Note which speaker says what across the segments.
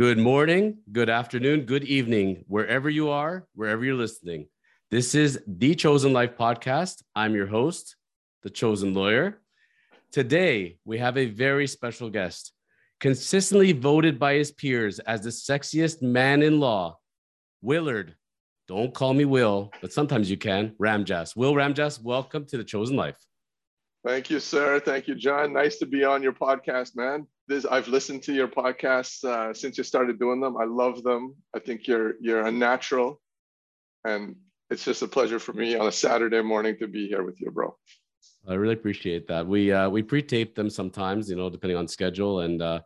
Speaker 1: Good morning, good afternoon, good evening, wherever you are, wherever you're listening. This is the Chosen Life podcast. I'm your host, the Chosen Lawyer. Today, we have a very special guest, consistently voted by his peers as the sexiest man in law, Willard. Don't call me Will, but sometimes you can. Ramjass. Will Ramjass, welcome to the Chosen Life.
Speaker 2: Thank you, sir. Thank you, John. Nice to be on your podcast, man. This I've listened to your podcasts uh, since you started doing them. I love them. I think you're you're a natural, and it's just a pleasure for me on a Saturday morning to be here with you, bro.
Speaker 1: I really appreciate that. We uh, we pre-tape them sometimes, you know, depending on schedule, and uh,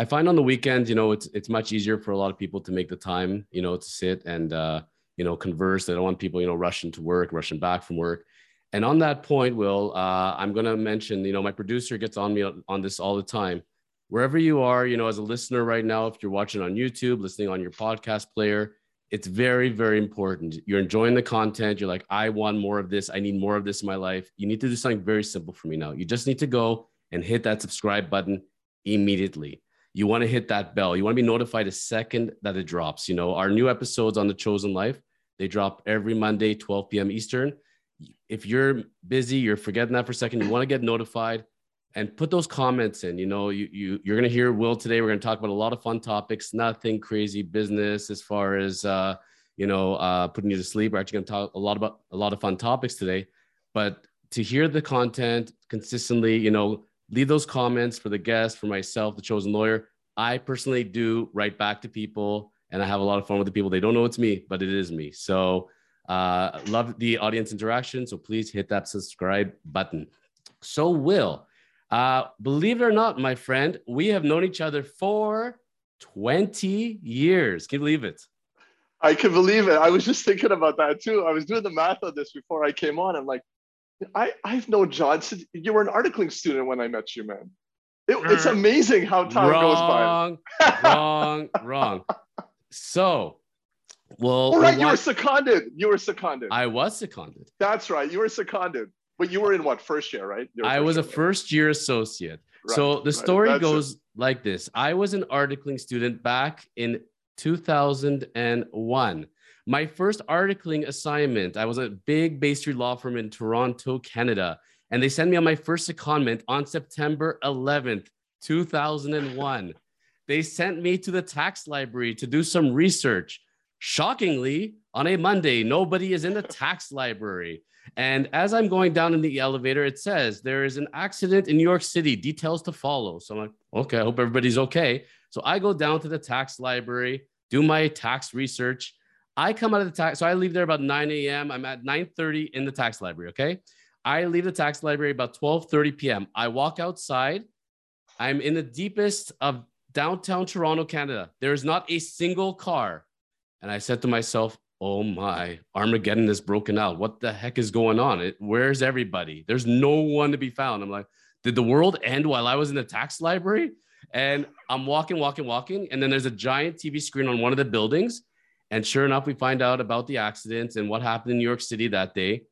Speaker 1: I find on the weekends, you know, it's it's much easier for a lot of people to make the time, you know, to sit and uh, you know converse. They don't want people, you know, rushing to work, rushing back from work. And on that point, Will, uh, I'm going to mention, you know, my producer gets on me on this all the time. Wherever you are, you know, as a listener right now, if you're watching on YouTube, listening on your podcast player, it's very, very important. You're enjoying the content. You're like, I want more of this. I need more of this in my life. You need to do something very simple for me now. You just need to go and hit that subscribe button immediately. You want to hit that bell. You want to be notified a second that it drops. You know, our new episodes on the Chosen Life, they drop every Monday, 12 p.m. Eastern if you're busy, you're forgetting that for a second, you want to get notified and put those comments in. You know, you, you you're gonna hear Will today. We're gonna talk about a lot of fun topics, nothing crazy business as far as uh, you know, uh, putting you to sleep. We're actually gonna talk a lot about a lot of fun topics today. But to hear the content consistently, you know, leave those comments for the guest, for myself, the chosen lawyer. I personally do write back to people and I have a lot of fun with the people. They don't know it's me, but it is me. So uh, love the audience interaction. So please hit that subscribe button. So, Will, uh, believe it or not, my friend, we have known each other for 20 years. Can you believe it?
Speaker 2: I can believe it. I was just thinking about that too. I was doing the math on this before I came on. I'm like, I, I've known John since you were an articling student when I met you, man. It, it's amazing how time
Speaker 1: wrong,
Speaker 2: goes by.
Speaker 1: wrong, wrong. Wrong. So well,
Speaker 2: oh, right, you were seconded. You were seconded.
Speaker 1: I was seconded.
Speaker 2: That's right. You were seconded. But you were in what first year, right?
Speaker 1: I was a first year associate. Right, so the story right. goes it. like this: I was an articling student back in 2001. My first articling assignment, I was a big Bay Street law firm in Toronto, Canada, and they sent me on my first secondment on September 11th, 2001. they sent me to the tax library to do some research. Shockingly, on a Monday, nobody is in the tax library. And as I'm going down in the elevator, it says there is an accident in New York City, details to follow. So I'm like, okay, I hope everybody's okay. So I go down to the tax library, do my tax research. I come out of the tax, so I leave there about 9 a.m. I'm at 9:30 in the tax library. Okay. I leave the tax library about 12:30 p.m. I walk outside. I'm in the deepest of downtown Toronto, Canada. There is not a single car and I said to myself, oh my, Armageddon is broken out. What the heck is going on? It, where's everybody? There's no one to be found. I'm like, did the world end while I was in the tax library? And I'm walking, walking, walking. And then there's a giant TV screen on one of the buildings. And sure enough, we find out about the accidents and what happened in New York City that day.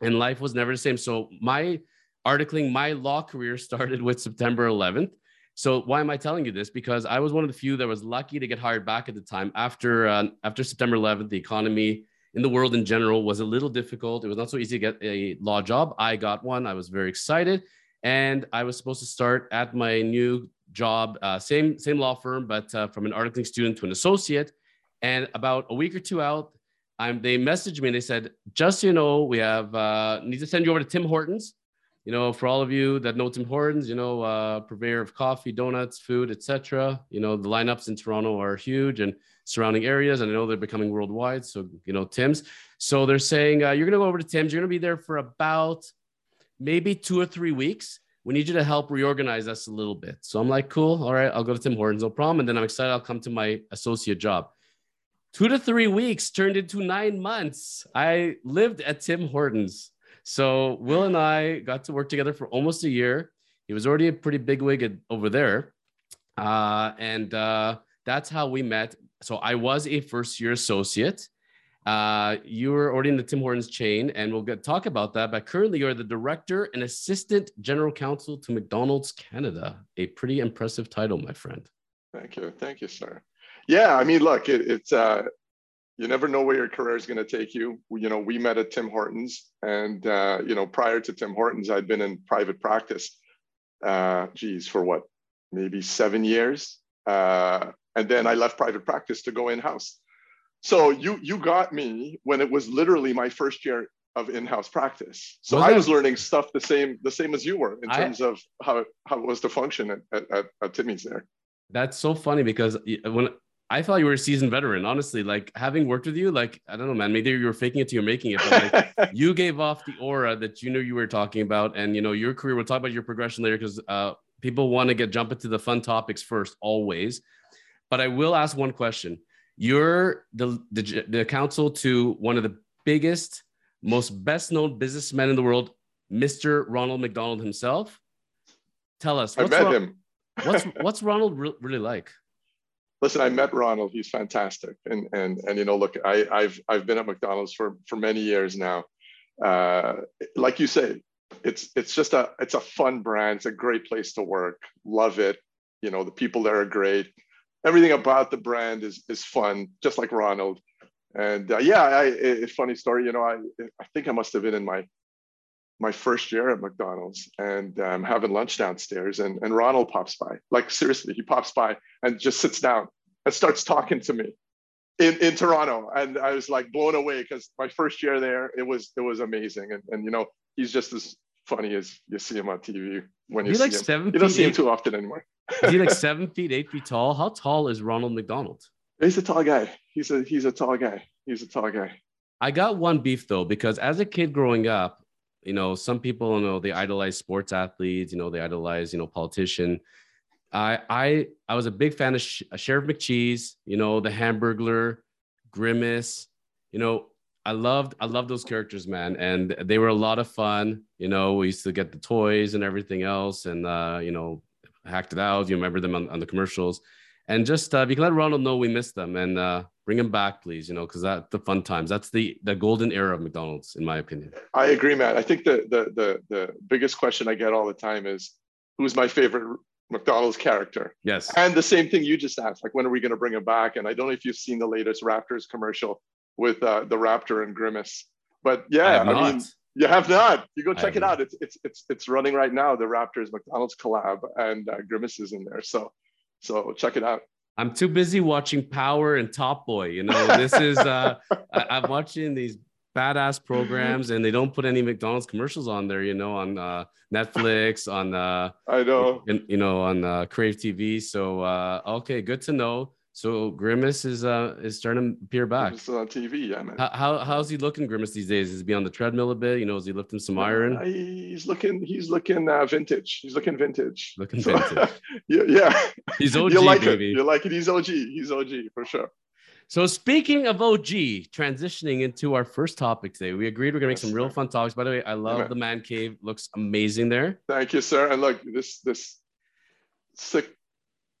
Speaker 1: And life was never the same. So my articling, my law career started with September 11th. So why am I telling you this? Because I was one of the few that was lucky to get hired back at the time. After uh, after September 11th, the economy in the world in general was a little difficult. It was not so easy to get a law job. I got one. I was very excited, and I was supposed to start at my new job, uh, same same law firm, but uh, from an articling student to an associate. And about a week or two out, I'm, they messaged me and they said, just so you know, we have uh, need to send you over to Tim Hortons you know, for all of you that know Tim Hortons, you know, uh, purveyor of coffee, donuts, food, etc. You know, the lineups in Toronto are huge and surrounding areas, and I know they're becoming worldwide. So, you know, Tim's. So they're saying uh, you're going to go over to Tim's. You're going to be there for about maybe two or three weeks. We need you to help reorganize us a little bit. So I'm like, cool. All right, I'll go to Tim Hortons, no problem. And then I'm excited. I'll come to my associate job. Two to three weeks turned into nine months. I lived at Tim Hortons so Will and I got to work together for almost a year. He was already a pretty big wig over there. Uh, and uh, that's how we met. So I was a first year associate. Uh, you were already in the Tim Hortons chain, and we'll get talk about that. But currently, you're the director and assistant general counsel to McDonald's Canada. A pretty impressive title, my friend.
Speaker 2: Thank you, thank you, sir. Yeah, I mean, look, it, it's uh, you never know where your career is going to take you. You know, we met at Tim Hortons, and uh, you know, prior to Tim Hortons, I'd been in private practice. Uh, geez, for what, maybe seven years, uh, and then I left private practice to go in house. So you you got me when it was literally my first year of in-house practice. So I was learning stuff the same the same as you were in terms I, of how how it was to function at, at, at Timmy's there.
Speaker 1: That's so funny because when I thought you were a seasoned veteran, honestly, like having worked with you, like I don't know, man, maybe you were faking it till you're making it, but like you gave off the aura that you knew you were talking about, and you know your career. We'll talk about your progression later because uh, people want to get jump into the fun topics first, always. But I will ask one question you're the, the, the counsel to one of the biggest, most best known businessmen in the world, Mr. Ronald McDonald himself. Tell us.
Speaker 2: I met Ron- him.
Speaker 1: what's what's Ronald re- really like?
Speaker 2: Listen, I met Ronald. He's fantastic, and and and you know, look, I, I've I've been at McDonald's for for many years now. Uh, like you say, it's it's just a it's a fun brand. It's a great place to work. Love it. You know, the people there are great everything about the brand is is fun, just like Ronald. And uh, yeah, I, funny story. You know, I I think I must have been in my my first year at McDonald's and um, having lunch downstairs, and and Ronald pops by. Like seriously, he pops by and just sits down and starts talking to me in, in Toronto. And I was like blown away because my first year there, it was it was amazing. And and you know, he's just as funny as you see him on TV when you see like him. Seven you don't see him too often anymore.
Speaker 1: is he like seven feet, eight feet tall? How tall is Ronald McDonald?
Speaker 2: He's a tall guy. He's a he's a tall guy. He's a tall guy.
Speaker 1: I got one beef though, because as a kid growing up, you know, some people you know they idolize sports athletes, you know, they idolize, you know, politician. I I I was a big fan of Sheriff McCheese, you know, the Hamburglar, Grimace, you know, I loved I loved those characters, man, and they were a lot of fun. You know, we used to get the toys and everything else, and uh, you know, hacked it out. You remember them on, on the commercials, and just uh, can let Ronald know we missed them and uh, bring him back, please. You know, because that the fun times. That's the the golden era of McDonald's, in my opinion.
Speaker 2: I agree, man. I think the the the the biggest question I get all the time is, who's my favorite McDonald's character?
Speaker 1: Yes.
Speaker 2: And the same thing you just asked, like when are we going to bring him back? And I don't know if you've seen the latest Raptors commercial with uh, the Raptor and Grimace. But yeah, I, I mean, you have not. You go check it out. It's it's it's it's running right now. The Raptors McDonald's collab and uh, Grimace is in there. So so check it out.
Speaker 1: I'm too busy watching Power and Top Boy. You know, this is uh, I, I'm watching these badass programs and they don't put any McDonald's commercials on there. You know, on uh, Netflix, on uh,
Speaker 2: I know,
Speaker 1: you know, on uh, Crave TV. So uh, okay, good to know. So Grimace is uh is starting to appear back.
Speaker 2: It's on TV, yeah, man.
Speaker 1: How, how how's he looking, Grimace, these days? Is he on the treadmill a bit? You know, is he lifting some iron?
Speaker 2: Uh, he's looking he's looking uh, vintage. He's looking vintage.
Speaker 1: Looking so, vintage.
Speaker 2: yeah, yeah.
Speaker 1: He's OG,
Speaker 2: you like
Speaker 1: baby.
Speaker 2: It. You like it. He's OG. He's OG for sure.
Speaker 1: So speaking of OG, transitioning into our first topic today, we agreed we're gonna make some real fun talks. By the way, I love the man cave. Looks amazing there.
Speaker 2: Thank you, sir. And look, this this sick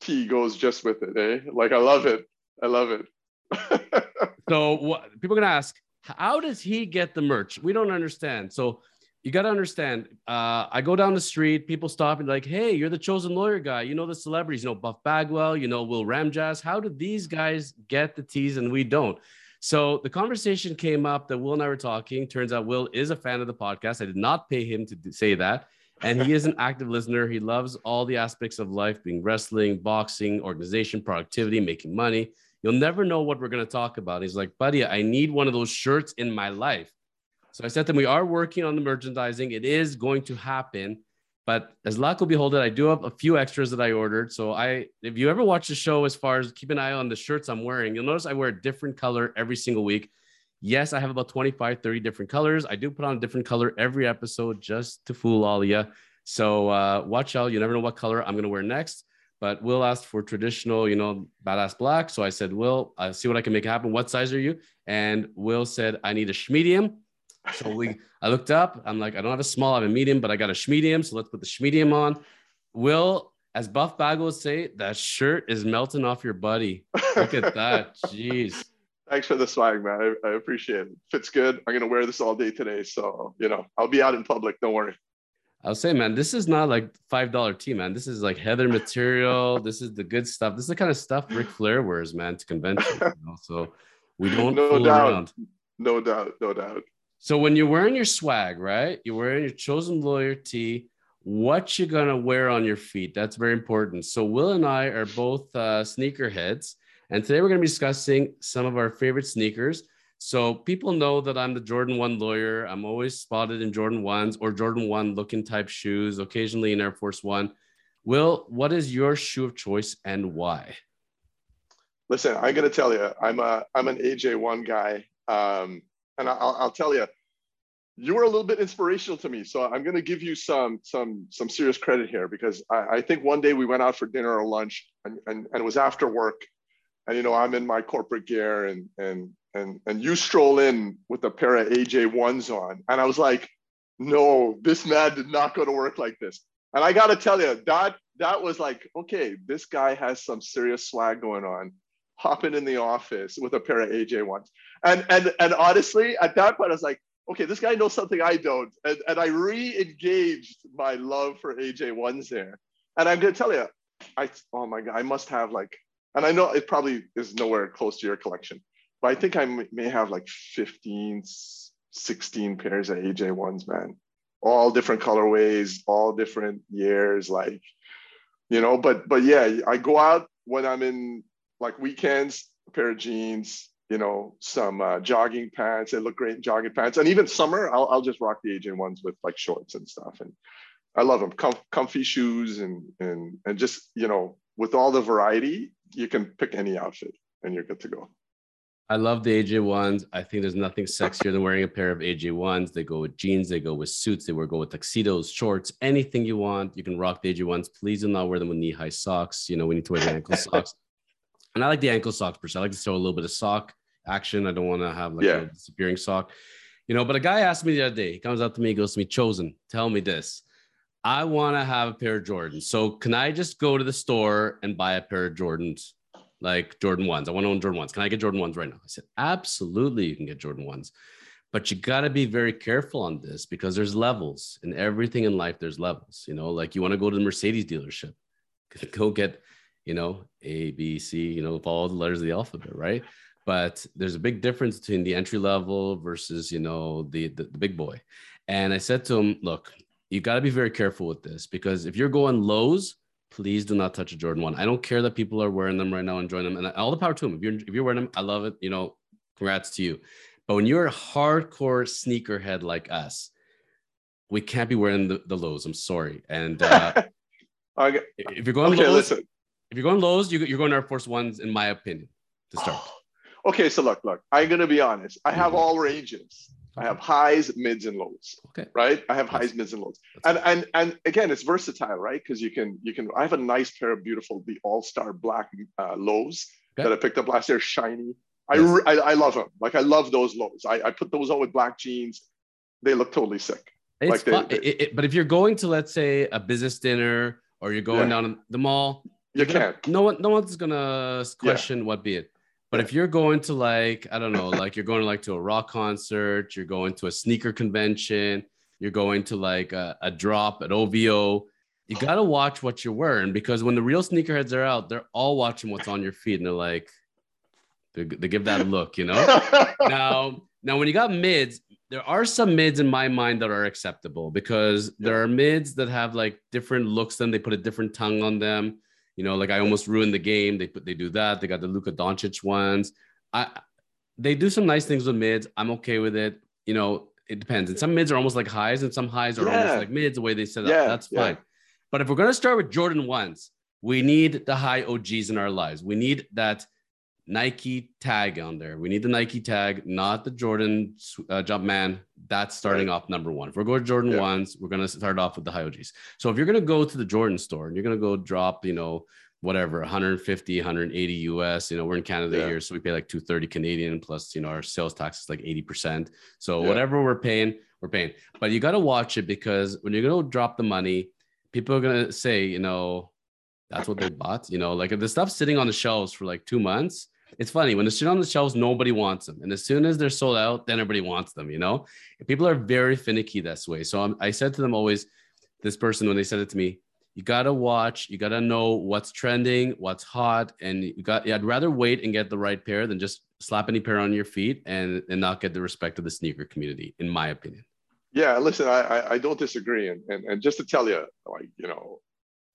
Speaker 2: tea goes just with it, eh? Like I love it. I love it.
Speaker 1: so what people are gonna ask, how does he get the merch? We don't understand. So you got to understand. Uh, I go down the street, people stop and like, hey, you're the chosen lawyer guy. You know the celebrities. You know Buff Bagwell. You know Will Ramjass. How did these guys get the teas and we don't? So the conversation came up that Will and I were talking. Turns out Will is a fan of the podcast. I did not pay him to say that. And he is an active listener. He loves all the aspects of life being wrestling, boxing, organization, productivity, making money. You'll never know what we're going to talk about. He's like, buddy, I need one of those shirts in my life. So I said to him, we are working on the merchandising. It is going to happen. But as luck will behold it, I do have a few extras that I ordered. So I, if you ever watch the show, as far as keep an eye on the shirts I'm wearing, you'll notice I wear a different color every single week. Yes, I have about 25, 30 different colors. I do put on a different color every episode just to fool all of you. So uh, watch out. You never know what color I'm going to wear next. But Will asked for traditional, you know, badass black. So I said, Will, I see what I can make happen. What size are you? And Will said, I need a schmedium. So we, I looked up. I'm like, I don't have a small, I have a medium, but I got a schmedium. So let's put the schmedium on. Will, as Buff Bag would say, that shirt is melting off your buddy. Look at that. Jeez.
Speaker 2: Thanks for the swag, man. I, I appreciate it. Fits good. I'm gonna wear this all day today. So, you know, I'll be out in public. Don't worry.
Speaker 1: I'll say, man, this is not like five dollar tee, man. This is like heather material. this is the good stuff. This is the kind of stuff Ric Flair wears, man, to convention. You know? So we don't
Speaker 2: no
Speaker 1: fool
Speaker 2: doubt.
Speaker 1: around.
Speaker 2: No doubt, no doubt.
Speaker 1: So when you're wearing your swag, right? You're wearing your chosen lawyer tee. What you gonna wear on your feet? That's very important. So Will and I are both uh, sneaker heads, and today we're gonna be discussing some of our favorite sneakers. So people know that I'm the Jordan 1 lawyer. I'm always spotted in Jordan 1s or Jordan 1 looking type shoes, occasionally in Air Force 1. Will, what is your shoe of choice and why?
Speaker 2: Listen, I'm gonna tell you, I'm a I'm an AJ1 guy, um, and I'll, I'll tell you, you were a little bit inspirational to me. So I'm gonna give you some some some serious credit here because I, I think one day we went out for dinner or lunch, and, and and it was after work, and you know I'm in my corporate gear and and and and you stroll in with a pair of AJ ones on, and I was like, no, this man did not go to work like this. And I got to tell you, that that was like, okay, this guy has some serious swag going on. Hopping in the office with a pair of AJ ones, and and and honestly, at that point, I was like, okay, this guy knows something I don't, and and I re-engaged my love for AJ ones there. And I'm gonna tell you, I oh my god, I must have like, and I know it probably is nowhere close to your collection, but I think I may have like 15, 16 pairs of AJ ones, man. All different colorways, all different years, like, you know, but but yeah, I go out when I'm in like weekends, a pair of jeans, you know, some uh, jogging pants. They look great in jogging pants. And even summer, I'll, I'll just rock the AJ ones with like shorts and stuff. And I love them. Com- comfy shoes and and and just you know, with all the variety, you can pick any outfit and you're good to go.
Speaker 1: I love the AJ ones. I think there's nothing sexier than wearing a pair of AJ ones. They go with jeans, they go with suits, they wear go with tuxedos, shorts, anything you want. You can rock the AJ ones. Please do not wear them with knee high socks. You know, we need to wear the ankle socks. And I like the ankle socks per se. I like to show a little bit of sock action. I don't want to have like
Speaker 2: Yeah.
Speaker 1: a disappearing sock. You know, but a guy asked me the other day, he comes up to me, he goes to me, Chosen, tell me this. I want to have a pair of Jordans. So can I just go to the store and buy a pair of Jordans? Like Jordan ones. I want to own Jordan ones. Can I get Jordan ones right now? I said, absolutely, you can get Jordan ones. But you got to be very careful on this because there's levels in everything in life. There's levels, you know, like you want to go to the Mercedes dealership, go get, you know, A, B, C, you know, follow the letters of the alphabet, right? But there's a big difference between the entry level versus, you know, the, the, the big boy. And I said to him, look, you got to be very careful with this because if you're going lows, please do not touch a Jordan one. I don't care that people are wearing them right now, and enjoying them, and all the power to them. If you're if you're wearing them, I love it. You know, congrats to you. But when you're a hardcore sneakerhead like us, we can't be wearing the, the lows. I'm sorry. And uh,
Speaker 2: Okay,
Speaker 1: if you're going
Speaker 2: okay
Speaker 1: lows,
Speaker 2: listen.
Speaker 1: if you're going lows, you, you're going Air Force ones, in my opinion, to start.
Speaker 2: Okay, so look, look, I'm gonna be honest. I have
Speaker 1: Mhm.
Speaker 2: all ranges. I have highs, mids, and lows.
Speaker 1: Okay.
Speaker 2: Right? I have highs, mids, and lows. And and and again, it's versatile, right? Because you can you can. I have a nice pair of beautiful the All Star Black uh, lows
Speaker 1: Okay.
Speaker 2: that I picked up last year, shiny. I,
Speaker 1: Yes.
Speaker 2: re- I I love them. Like I love those lows. I, I put those on with black jeans. They look totally sick.
Speaker 1: It's
Speaker 2: Like
Speaker 1: fun.
Speaker 2: they-
Speaker 1: It- it- but if you're going to, let's say, a business dinner or you're going
Speaker 2: Yeah.
Speaker 1: down the mall,
Speaker 2: You
Speaker 1: gonna-
Speaker 2: can't.
Speaker 1: No one, no one's gonna question what be it. But if you're going to like, I don't know, like you're going to like to a rock concert, you're going to a sneaker convention, you're going to like a, a drop at OVO, you gotta watch what you're wearing because when the real sneakerheads are out, they're all watching what's on your feet and they're like, they, they give that look, you know. now, now when you got mids, there are some mids in my mind that are acceptable because there are mids that have like different looks. Then they put a different tongue on them. You know, like I almost ruined the game. They put they do that. They got the Luka Doncic ones. I they do some nice things with mids. I'm okay with it. You know, it depends. And some mids are almost like highs, and some highs are almost like mids. The way they set up,
Speaker 2: Yeah,
Speaker 1: that's
Speaker 2: yeah.
Speaker 1: fine. But if we're gonna start with Jordan ones, we need the high OGs in our lives. We need that Nike tag on there. We need the Nike tag, not the Jordan uh, Jumpman. That's starting off number one. If we're going to Jordan
Speaker 2: Yeah.
Speaker 1: ones, we're gonna start off with the high So if you're gonna go to the Jordan store and you're gonna go drop, you know, whatever 150, 180 US, you know, we're in Canada
Speaker 2: Yeah.
Speaker 1: here, so we pay like 230 Canadian plus, you know, our sales tax is like 80%. So
Speaker 2: Yeah.
Speaker 1: whatever we're paying, we're paying. But you got to watch it because when you're gonna drop the money, people are gonna say, you know, that's what they bought. You know, like if the stuff's sitting on the shelves for like two months, it's funny when it's sitting on the shelves, nobody wants them, and as soon as they're sold out, then everybody wants them. You know, people are very finicky this way. So I'm, I said to them always, this person when they said it to me. You gotta watch. You gotta know what's trending, what's hot, and you got. Yeah, I'd rather wait and get the right pair than just slap any pair on your feet and and not get the respect of the sneaker community, in my opinion.
Speaker 2: Yeah, listen, I I, I don't disagree, and, and and just to tell you, like you know,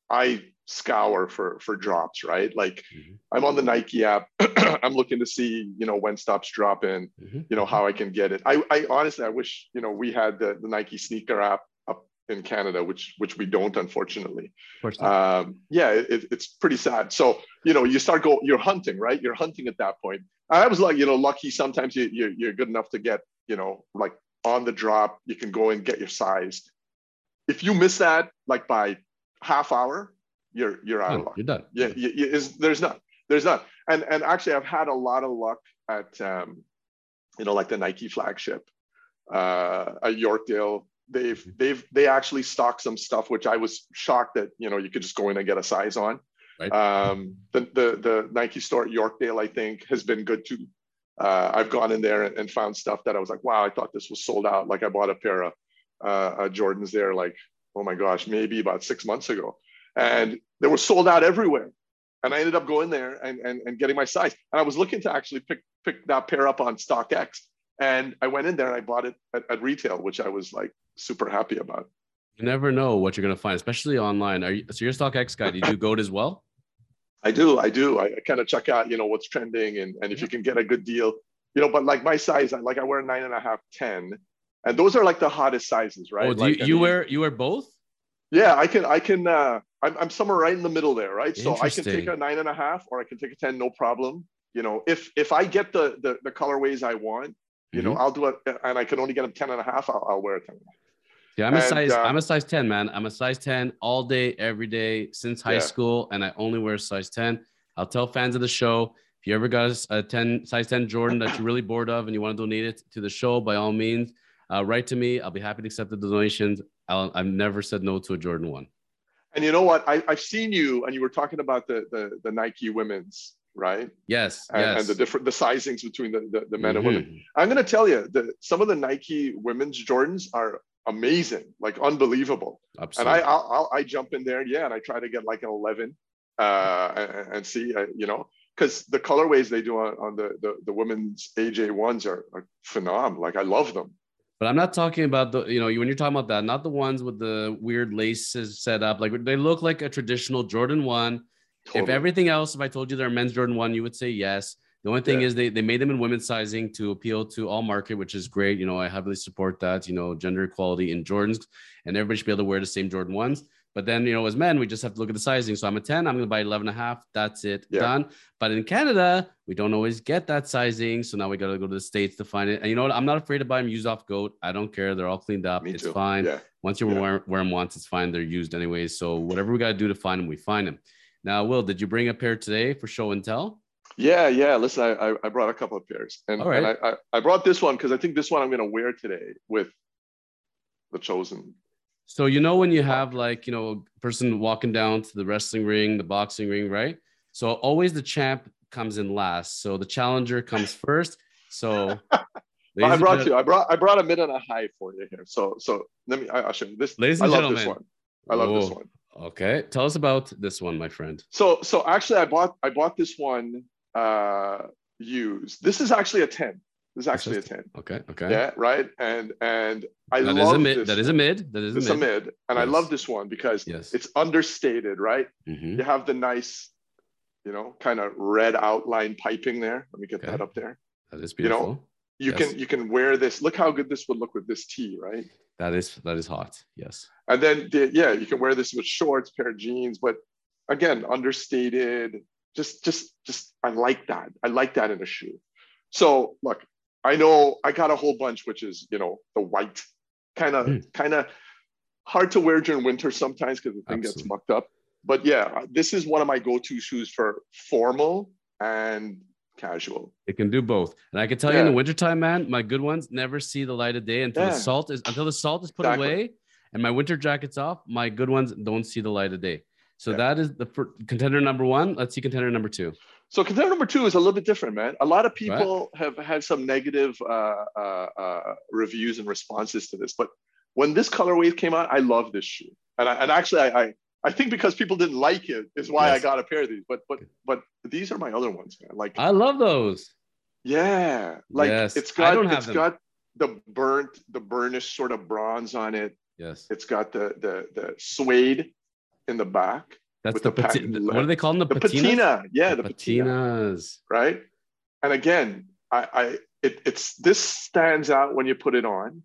Speaker 2: I scour for for drops, right? Like mm-hmm. I'm on the Nike app. I'm looking to see, you know, when stops dropping, mm-hmm. you know, how I can get it. I, I honestly I wish, you know, we had the, the Nike sneaker app up in Canada, which which we don't, unfortunately. Um, yeah, it, it's pretty sad. So, you know, you start go you're hunting, right? You're hunting at that point. I was like, you know, lucky sometimes you, you you're good enough to get, you know, like on the drop, you can go and get your size. If you miss that like by half hour, you're you're out of luck.
Speaker 1: You're done.
Speaker 2: Yeah, you, you, is, there's not there's not. And and actually, I've had a lot of luck at um, you know like the Nike flagship uh, at Yorkdale. They've mm-hmm. they've they actually stock some stuff which I was shocked that you know you could just go in and get a size on. Right. Um, the, the the Nike store at Yorkdale I think has been good too. Uh, I've gone in there and, and, found stuff that I was like, wow, I thought this was sold out. Like I bought a pair of uh, uh, Jordans there, like oh my gosh, maybe about six months ago, and they were sold out everywhere. And I ended up going there and, and, and getting my size. And I was looking to actually pick, pick that pair up on StockX. And I went in there and I bought it at, at retail, which I was like super happy about.
Speaker 1: You never know what you're going to find, especially online. Are you, so you're a StockX guy. Do you do go as well?
Speaker 2: I do. I do. I, I kind of check out, you know, what's trending and, and if you can get a good deal, you know, but like my size, like I wear nine and a half, 10, and those are like the hottest sizes, right?
Speaker 1: Oh, do
Speaker 2: like,
Speaker 1: you, you mean, wear, you wear both?
Speaker 2: Yeah, I can, I can, uh, I'm, I'm somewhere right in the middle there, right? So I can take a nine and a half or I can take a 10, no problem. You know, if, if I get the, the, the colorways I want, you mm-hmm. know, I'll do it and I can only get a 10 and a half, I'll, I'll wear a 10
Speaker 1: Yeah, I'm a and, size. Uh, I'm a size ten, man. I'm a size ten all day, every day since high yeah. school, and I only wear a size ten. I'll tell fans of the show if you ever got a, 10 size 10 Jordan that you're really bored of and you want to donate it to the show, by all means, uh, write to me. I'll be happy to accept the donations. I have never said no to a Jordan one.
Speaker 2: And you know what? I, have seen you, and you were talking about the the, the Nike women's, right?
Speaker 1: Yes,
Speaker 2: and,
Speaker 1: yes.
Speaker 2: and the different the sizings between the, the, the men mm-hmm. and women. Mm-hmm. I'm going to tell you that some of the Nike women's Jordans are amazing, like unbelievable. Absolutely. And I I'll, I'll, i jump in there, yeah, and I try to get like an 11, uh, and, and see, uh, you know, because the colorways they do on, on the, the the women's AJ ones are, are phenomenal. Like I love them.
Speaker 1: But I'm not talking about the, you know, when you're talking about that, not the ones with the weird laces set up. Like they look like a traditional Jordan 1. Totally. If everything else, if I told you they're men's Jordan 1, you would say yes. The only thing yeah. is they, they made them in women's sizing to appeal to all market, which is great. You know, I heavily support that, you know, gender equality in Jordans and everybody should be able to wear the same Jordan ones. But then, you know, as men, we just have to look at the sizing. So I'm a 10, I'm going to buy 11 and a half. That's it, yeah. done. But in Canada, we don't always get that sizing. So now we got to go to the States to find it. And you know what? I'm not afraid to buy them used off GOAT. I don't care. They're all cleaned up. Me it's too. fine. Yeah. Once you yeah. wear, wear them once, it's fine. They're used anyway. So whatever we got to do to find them, we find them. Now, Will, did you bring a pair today for show and tell?
Speaker 2: Yeah, yeah. Listen, I, I brought a couple of pairs. And, all right. and I, I, I brought this one because I think this one I'm going to wear today with the chosen
Speaker 1: so you know when you have like you know a person walking down to the wrestling ring, the boxing ring, right? So always the champ comes in last. So the challenger comes first. So
Speaker 2: I brought you. I brought I brought a mid and a high for you here. So so let me. I, will show you this.
Speaker 1: Ladies and
Speaker 2: I
Speaker 1: gentlemen,
Speaker 2: this one. I love Whoa. this one.
Speaker 1: Okay, tell us about this one, my friend.
Speaker 2: So so actually, I bought I bought this one uh used. This is actually a ten. This is actually a 10.
Speaker 1: Okay. Okay.
Speaker 2: Yeah. Right. And and I
Speaker 1: that
Speaker 2: love
Speaker 1: is a mid.
Speaker 2: This
Speaker 1: that is a mid. That is
Speaker 2: a mid. a mid. And yes. I love this one because yes. it's understated, right? Mm-hmm. You have the nice, you know, kind of red outline piping there. Let me get okay. that up there.
Speaker 1: That is beautiful.
Speaker 2: You know, you yes. can you can wear this. Look how good this would look with this tee, right?
Speaker 1: That is that is hot. Yes.
Speaker 2: And then the, yeah, you can wear this with shorts, pair of jeans, but again, understated. Just just just I like that. I like that in a shoe. So look, I know I got a whole bunch, which is you know the white, kind of mm. kind of hard to wear during winter sometimes because the thing Absolutely. gets mucked up. But yeah, this is one of my go-to shoes for formal and casual.
Speaker 1: It can do both, and I can tell yeah. you in the wintertime, man, my good ones never see the light of day until yeah. the salt is until the salt is put exactly. away and my winter jacket's off. My good ones don't see the light of day. So yeah. that is the contender number one. Let's see contender number two.
Speaker 2: So contender number two is a little bit different, man. A lot of people right. have had some negative uh, uh, uh, reviews and responses to this, but when this colorway came out, I love this shoe. And I, and actually, I, I I think because people didn't like it is why
Speaker 1: Yes.
Speaker 2: I got a pair of these. But but but these are my other ones, man. Like
Speaker 1: I love those.
Speaker 2: yeah, like
Speaker 1: Yes.
Speaker 2: it's got it's
Speaker 1: them.
Speaker 2: got the burnt the burnished sort of bronze on it.
Speaker 1: Yes.
Speaker 2: It's got the the the suede in the back.
Speaker 1: That's the,
Speaker 2: the
Speaker 1: pati- what are they calling the,
Speaker 2: The
Speaker 1: patinas?
Speaker 2: patina, yeah, the, patina.
Speaker 1: patinas.
Speaker 2: right? And again, I, I it, it's this stands out when you put it on,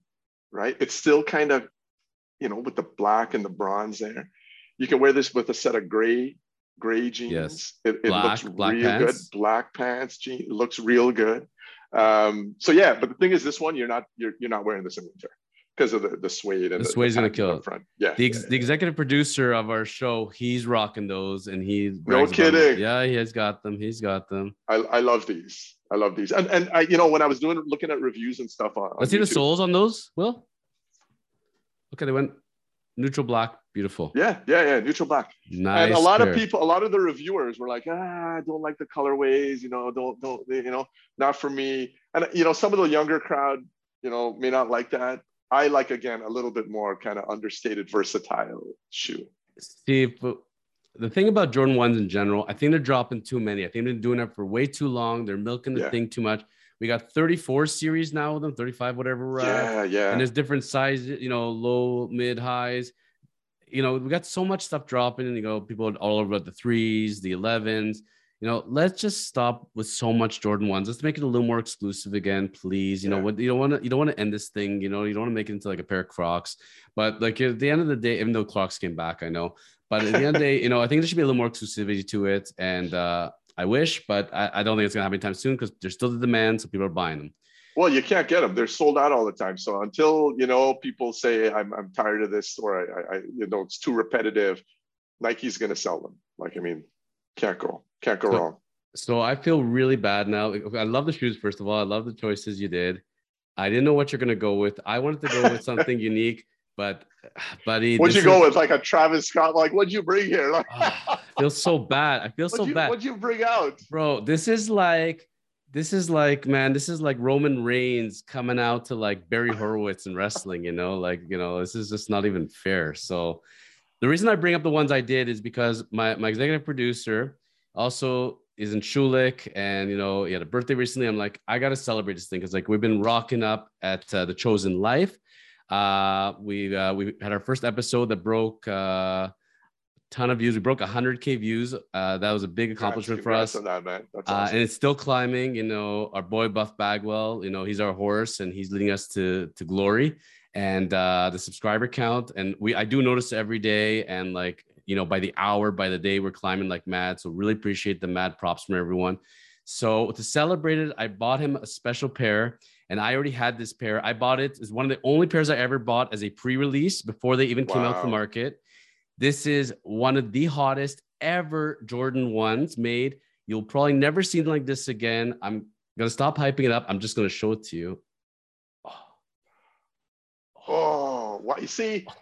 Speaker 2: right? It's still kind of, you know, with the black and the bronze there. You can wear this with a set of gray, gray jeans.
Speaker 1: Yes.
Speaker 2: It, it
Speaker 1: Black-
Speaker 2: looks
Speaker 1: black
Speaker 2: real
Speaker 1: pants.
Speaker 2: good. Black pants, jeans it looks real good. Um, so yeah, but the thing is, this one you're not you're you're not wearing this in winter because of the the suede and
Speaker 1: The
Speaker 2: the,
Speaker 1: suede's gonna kill it.
Speaker 2: front. Yeah,
Speaker 1: The, ex-
Speaker 2: yeah,
Speaker 1: the executive producer of our show, he's rocking those, and he no
Speaker 2: kidding.
Speaker 1: Yeah, he has got them. He's got them.
Speaker 2: I, I love these. I love these. And and I, you know, when I was doing looking at reviews and stuff on, on
Speaker 1: Let's see the soles on those. Will. Okay, they went neutral black, beautiful,
Speaker 2: Yeah, yeah, yeah, neutral black.
Speaker 1: nice.
Speaker 2: and a lot
Speaker 1: pair.
Speaker 2: of people, a lot of the reviewers were like, ah, I don't like the colorways, you know, don't, don't, you know, not for me. And, you know, some of the younger crowd, you know, may not like that. I like, again, a little bit more kind of understated, versatile shoe.
Speaker 1: Steve, the thing about Jordan ones in general, I think they're dropping too many. I think they're doing it for way too long. They're milking the
Speaker 2: Yeah.
Speaker 1: thing too much. We got 34 series now with them, 35, whatever at.
Speaker 2: Yeah, yeah.
Speaker 1: And there's different sizes, you know, low, mid, highs. You know, we got so much stuff dropping, and you know, people all over the threes, the 11s. You know, let's just stop with so much Jordan ones. Let's make it a little more exclusive again, please. You know what? You don't want to. You don't want to end this thing. You know, you don't want to make it into like a pair of Crocs. But like at the end of the day, even though Crocs came back, I know. But at the end of the day, you know, I think there should be a little more exclusivity to it. And uh, I wish, but I, I don't think it's gonna happen anytime soon because there's still the demand, so people are buying them.
Speaker 2: well, you can't get them. They're sold out all the time. So until, you know, people say, I'm, I'm tired of this or I, I, you know, it's too repetitive, Nike's going to sell them. Like, I mean, can't go, can't go
Speaker 1: So-
Speaker 2: wrong.
Speaker 1: So I feel really bad now. I love the shoes, first of all. I love the choices you did. I didn't know what you're gonna go with. I wanted to go with something unique, but buddy,
Speaker 2: What'd you go
Speaker 1: is-
Speaker 2: with? Like a Travis Scott? Like, what'd you bring here? Like,
Speaker 1: Ah, I feel so bad. I feel so
Speaker 2: you,
Speaker 1: bad,
Speaker 2: what'd you bring out?
Speaker 1: bro. This is like, this is like, man, this is like Roman Reigns coming out to like Barry Horowitz in wrestling. You know, like you know, this is just not even fair. So, the reason I bring up the ones I did is because my my executive producer also is in Schulich, and you know, he had a birthday recently. I'm like, I gotta celebrate this thing because like we've been rocking up at uh, the Chosen Life. Uh, we uh, we had our first episode that broke uh, ton of views. We broke 100k views. Uh, that was a big accomplishment for
Speaker 2: Congrats
Speaker 1: us.
Speaker 2: on that,
Speaker 1: Uh,
Speaker 2: awesome.
Speaker 1: and it's still climbing. You know, our boy Buff Bagwell. You know, he's our horse, and he's leading us to to glory. And uh, the subscriber count, and we I do notice every day, and like you know, by the hour, by the day, we're climbing like mad. So really appreciate the mad props from everyone. So to celebrate it, I bought him a special pair, and I already had this pair. I bought it as one of the only pairs I ever bought as a pre-release before they even came out to the market. This is one of the hottest ever Jordan ones made. You'll probably never see like this again. I'm gonna stop hyping it up. I'm just gonna show it to you.
Speaker 2: oh, what you see? Oh.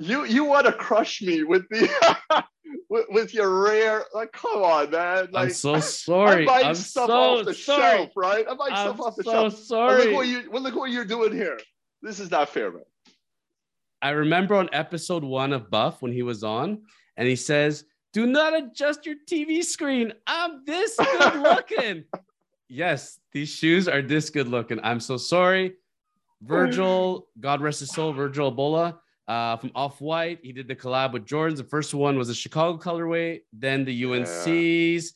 Speaker 2: You you want to crush me with the with, with your rare? Like, come on, man! Like,
Speaker 1: I'm so
Speaker 2: I'm
Speaker 1: sorry. I'm
Speaker 2: stuff
Speaker 1: so
Speaker 2: off the
Speaker 1: sorry.
Speaker 2: shelf, right? I'm buying
Speaker 1: I'm
Speaker 2: stuff off the
Speaker 1: so
Speaker 2: shelf.
Speaker 1: Sorry.
Speaker 2: look what you well, look what you're doing here. This is not fair, man.
Speaker 1: I remember on episode one of Buff when he was on, and he says, "Do not adjust your TV screen. I'm this good looking." yes, these shoes are this good looking. I'm so sorry, Virgil. God rest his soul, Virgil Abloh. Uh, from Off White, he did the collab with Jordans. The first one was the Chicago colorway, then the UNC's.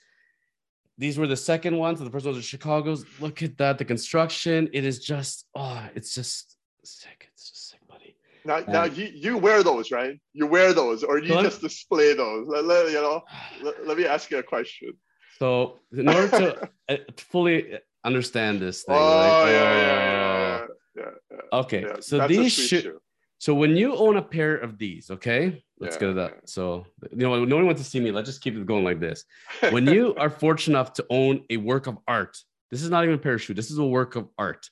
Speaker 1: These were the second ones. So the first one was the Chicago's. Look at that, the construction. It is just, oh, it's just sick. It's just sick, buddy.
Speaker 2: Now, now you, you wear those, right? You wear those, or you just display those. Let, let- you know, let, let me ask you a question.
Speaker 1: So in order to uh, fully understand this thing,
Speaker 2: Oh,
Speaker 1: like,
Speaker 2: yeah,
Speaker 1: uh,
Speaker 2: yeah, yeah, yeah, yeah,
Speaker 1: okay.
Speaker 2: yeah.
Speaker 1: So these shoes. So when you own a pair of these, okay, let's
Speaker 2: Yeah,
Speaker 1: get it up.
Speaker 2: yeah.
Speaker 1: So you know, no one wants to see me. Let's just keep it going like this. When you are fortunate enough to own a work of art, this is not even a pair of shoe. This is a work of art.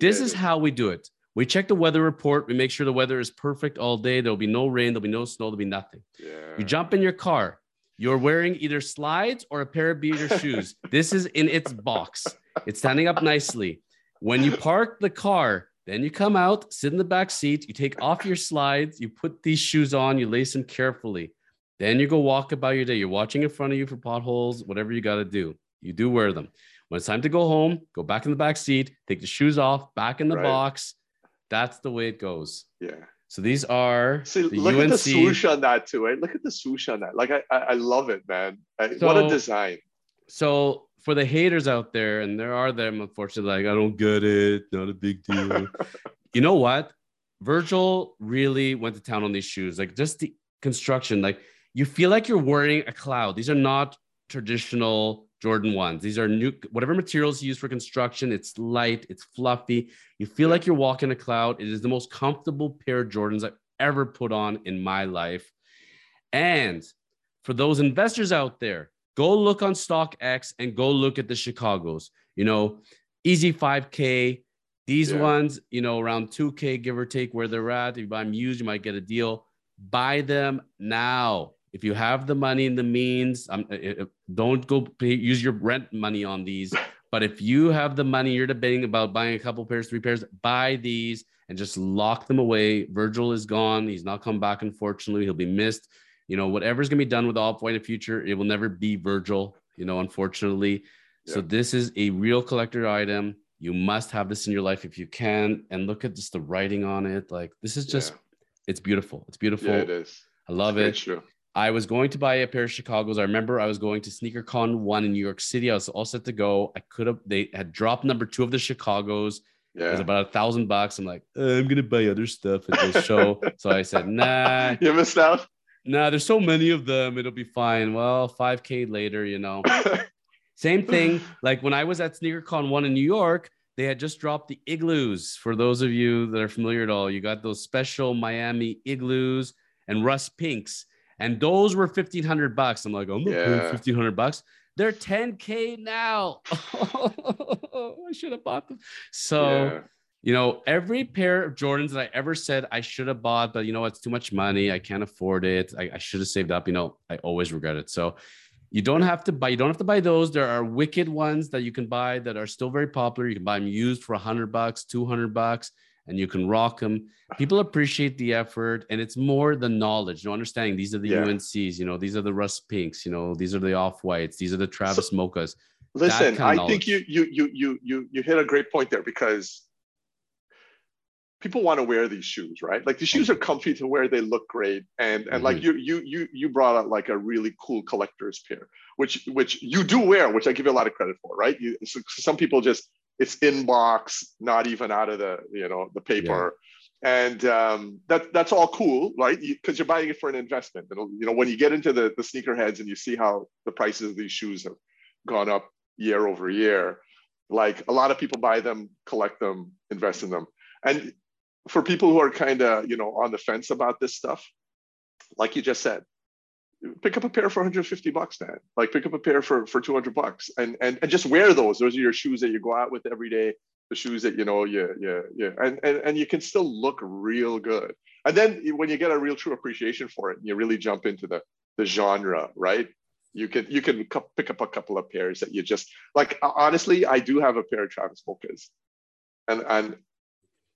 Speaker 1: This
Speaker 2: Yeah,
Speaker 1: is how we do it. We check the weather report. We make sure the weather is perfect all day. There'll be no rain. There'll be no snow. There'll be nothing.
Speaker 2: yeah.
Speaker 1: You jump in your car. You're wearing either slides or a pair of beater shoes. This is in its box. It's standing up nicely. When you park the car, Then you come out, sit in the back seat, you take off your slides, you put these shoes on, you lace them carefully. Then you go walk about your day. You're watching in front of you for potholes, whatever you got to do. You do wear them. When it's time to go home, go back in the back seat, take the shoes off, back in the right. box. That's the way it goes.
Speaker 2: Yeah.
Speaker 1: So these are
Speaker 2: See, the look UNC. at the swoosh on that too. Right? Look at the swoosh on that. Like I, I, I love it, man. I, so, what a design.
Speaker 1: So for the haters out there, and there are them, unfortunately, like I don't get it, not a big deal. you know what? Virgil really went to town on these shoes. Like just the construction, like you feel like you're wearing a cloud. These are not traditional Jordan ones. These are new, whatever materials you use for construction. It's light, it's fluffy. You feel like you're walking a cloud. It is the most comfortable pair of Jordans I've ever put on in my life. And for those investors out there, go look on StockX and go look at the Chicago's. You know, easy 5K. These yeah. ones, you know, around 2K, give or take where they're at. If you buy them used, you might get a deal. Buy them now. If you have the money and the means, um, uh, uh, uh, don't go pay, use your rent money on these. But if you have the money, you're debating about buying a couple pairs, three pairs, buy these and just lock them away. Virgil is gone. He's not come back, unfortunately. He'll be missed you know, whatever's gonna be done with off white in the future, it will never be Virgil, you know, unfortunately. Yeah. So this is a real collector item. You must have this in your life if you can. And look at just the writing on it. Like this is just, yeah. it's beautiful. It's beautiful.
Speaker 2: Yeah, it is.
Speaker 1: I love it's it. True. I was going to buy a pair of Chicago's. I remember I was going to SneakerCon one in New York City. I was all set to go. I could have. They had dropped number two of the Chicago's. Yeah. It was about a thousand bucks. I'm like, uh, I'm gonna buy other stuff at this show. so I said, Nah.
Speaker 2: You missed out
Speaker 1: nah, there's so many of them, it'll be fine. Well, 5K later, you know. Same thing. Like when I was at SneakerCon one in New York, they had just dropped the igloos. For those of you that are familiar at all, you got those special Miami igloos and rust pinks, and those were fifteen hundred bucks. I'm like, I'm not yeah. fifteen hundred bucks. They're 10k now. Oh, I should have bought them. So yeah you know, every pair of Jordans that I ever said I should have bought, but you know, it's too much money. I can't afford it. I, I should have saved up. You know, I always regret it. So you don't have to buy, you don't have to buy those. There are wicked ones that you can buy that are still very popular. You can buy them used for a hundred bucks, 200 bucks, and you can rock them. People appreciate the effort and it's more the knowledge, you know, understanding these are the yeah. UNCs, you know, these are the rust pinks, you know, these are the off whites, these are the Travis so, mochas.
Speaker 2: Listen, I think you, you, you, you, you, you hit a great point there because people want to wear these shoes, right? Like the shoes are comfy to wear, they look great, and and mm-hmm. like you you you you brought out like a really cool collector's pair, which which you do wear, which I give you a lot of credit for, right? You, so some people just it's in box, not even out of the you know the paper. Yeah. And um, that that's all cool, right? Because you, are buying it for an investment. And you know when you get into the the sneakerheads and you see how the prices of these shoes have gone up year over year, like a lot of people buy them, collect them, invest in them. And for people who are kind of you know on the fence about this stuff like you just said pick up a pair for 150 bucks man. Like pick up a pair for for 200 bucks and and, and just wear those. Those are your shoes that you go out with every day. The shoes that you know yeah yeah yeah and, and and you can still look real good. And then when you get a real true appreciation for it and you really jump into the the genre right? You can you can pick up a couple of pairs that you just like honestly i do have a pair of travis mochas and and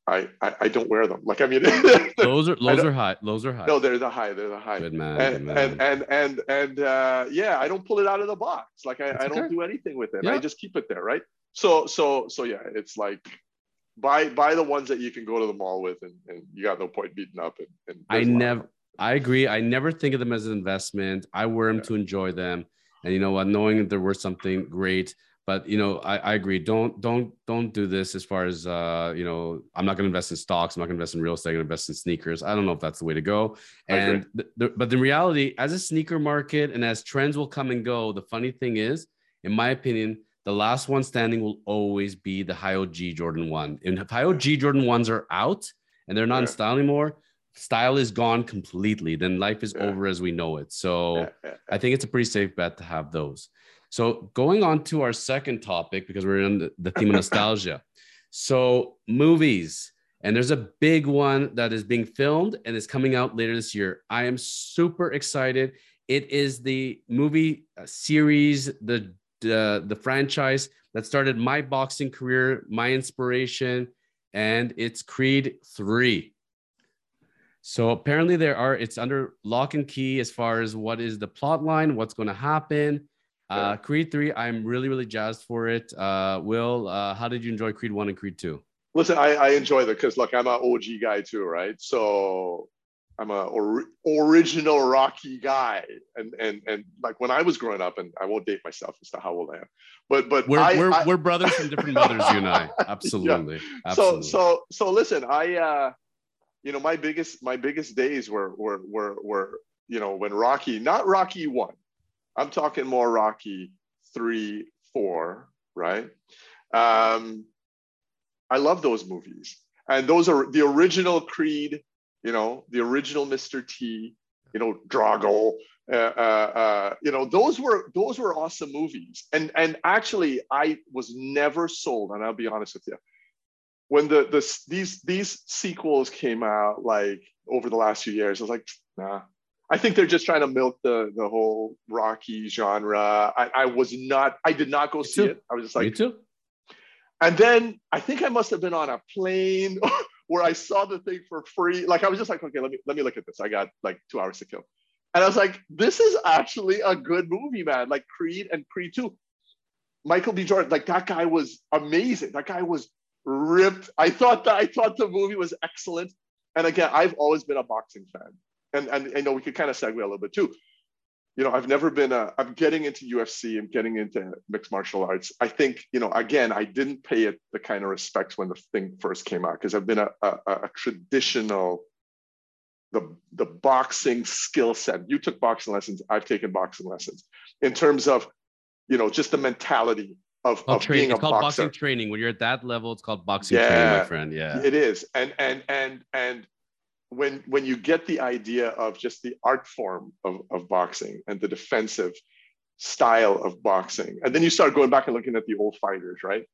Speaker 2: I, I, I don't wear them. Like I mean,
Speaker 1: those are those are high. Those are high.
Speaker 2: No, they're the high. They're the high.
Speaker 1: Good man.
Speaker 2: And
Speaker 1: good man.
Speaker 2: and and and, and uh, yeah, I don't pull it out of the box. Like I, I don't okay. do anything with it. Yeah. I just keep it there, right? So so so yeah, it's like buy buy the ones that you can go to the mall with, and, and you got no point beating up. And, and
Speaker 1: I never. I agree. I never think of them as an investment. I wear them yeah. to enjoy them, and you know what? Knowing that they're worth something great but you know I, I agree. Don't don't don't do this as far as uh you know i'm not going to invest in stocks. I'm not going to invest in real estate. I'm going to invest in sneakers. I don't know if that's the way to go. And th- th- but the reality as a sneaker market and as trends will come and go the funny thing is in my opinion the last one standing will always be the high og jordan 1 and if high og jordan 1s are out and they're not yeah. in style anymore style is gone completely. Then life is yeah. over as we know it. So yeah. i think it's a pretty safe bet to have those so going on to our second topic, because we're in the theme of nostalgia. So movies, and there's a big one that is being filmed and is coming out later this year. I am super excited. It is the movie uh, series, the the, the franchise that started my boxing career, my inspiration. and it's Creed 3. So apparently there are it's under lock and key as far as what is the plot line, what's going to happen. Uh, Creed 3, I'm really, really jazzed for it. Uh, Will, uh, how did you enjoy Creed 1 and Creed 2?
Speaker 2: Listen, I, I enjoy that because look, I'm an OG guy too, right? So I'm a or, original Rocky guy, and and and like when I was growing up, and I won't date myself as to how old I am, but but
Speaker 1: we're
Speaker 2: I,
Speaker 1: we're,
Speaker 2: I,
Speaker 1: we're brothers from different mothers, you and I. Absolutely.
Speaker 2: Yeah.
Speaker 1: Absolutely.
Speaker 2: So so so listen, I uh, you know, my biggest my biggest days were were were were you know when Rocky, not Rocky one, I'm talking more Rocky three, four, right? Um, I love those movies, and those are the original Creed you know, the original Mr. T, you know, Drago, uh, uh, uh, you know, those were those were awesome movies. And and actually, I was never sold, and I'll be honest with you, when the the these these sequels came out like over the last few years, I was like, nah. I think they're just trying to milk the the whole Rocky genre. I, I was not, I did not go
Speaker 1: Me
Speaker 2: see
Speaker 1: too.
Speaker 2: it. I was just like,
Speaker 1: Me too.
Speaker 2: and then I think I must have been on a plane where I saw the thing for free. Like I was just like, okay, let me let me look at this. I got like two hours to kill. And I was like, this is actually a good movie, man. Like Creed and Creed 2. Michael B. Jordan, like that guy was amazing. That guy was ripped. I thought that I thought the movie was excellent. And again, I've always been a boxing fan. And and I know we could kind of segue a little bit too you know, I've never been a, I'm getting into UFC, I'm getting into mixed martial arts. I think, you know, again, I didn't pay it the kind of respects when the thing first came out because I've been a, a, a, traditional, the, the boxing skill set. You took boxing lessons, I've taken boxing lessons in terms of, you know, just the mentality of, of
Speaker 1: training.
Speaker 2: being a
Speaker 1: It's called
Speaker 2: boxer.
Speaker 1: boxing training. When you're at that level, it's called boxing training,
Speaker 2: Yeah.
Speaker 1: my friend. Yeah.
Speaker 2: It is. And, and, and, and, when when you get the idea of just the art form of, of boxing and the defensive style of boxing and then you start going back and looking at the old fighters right?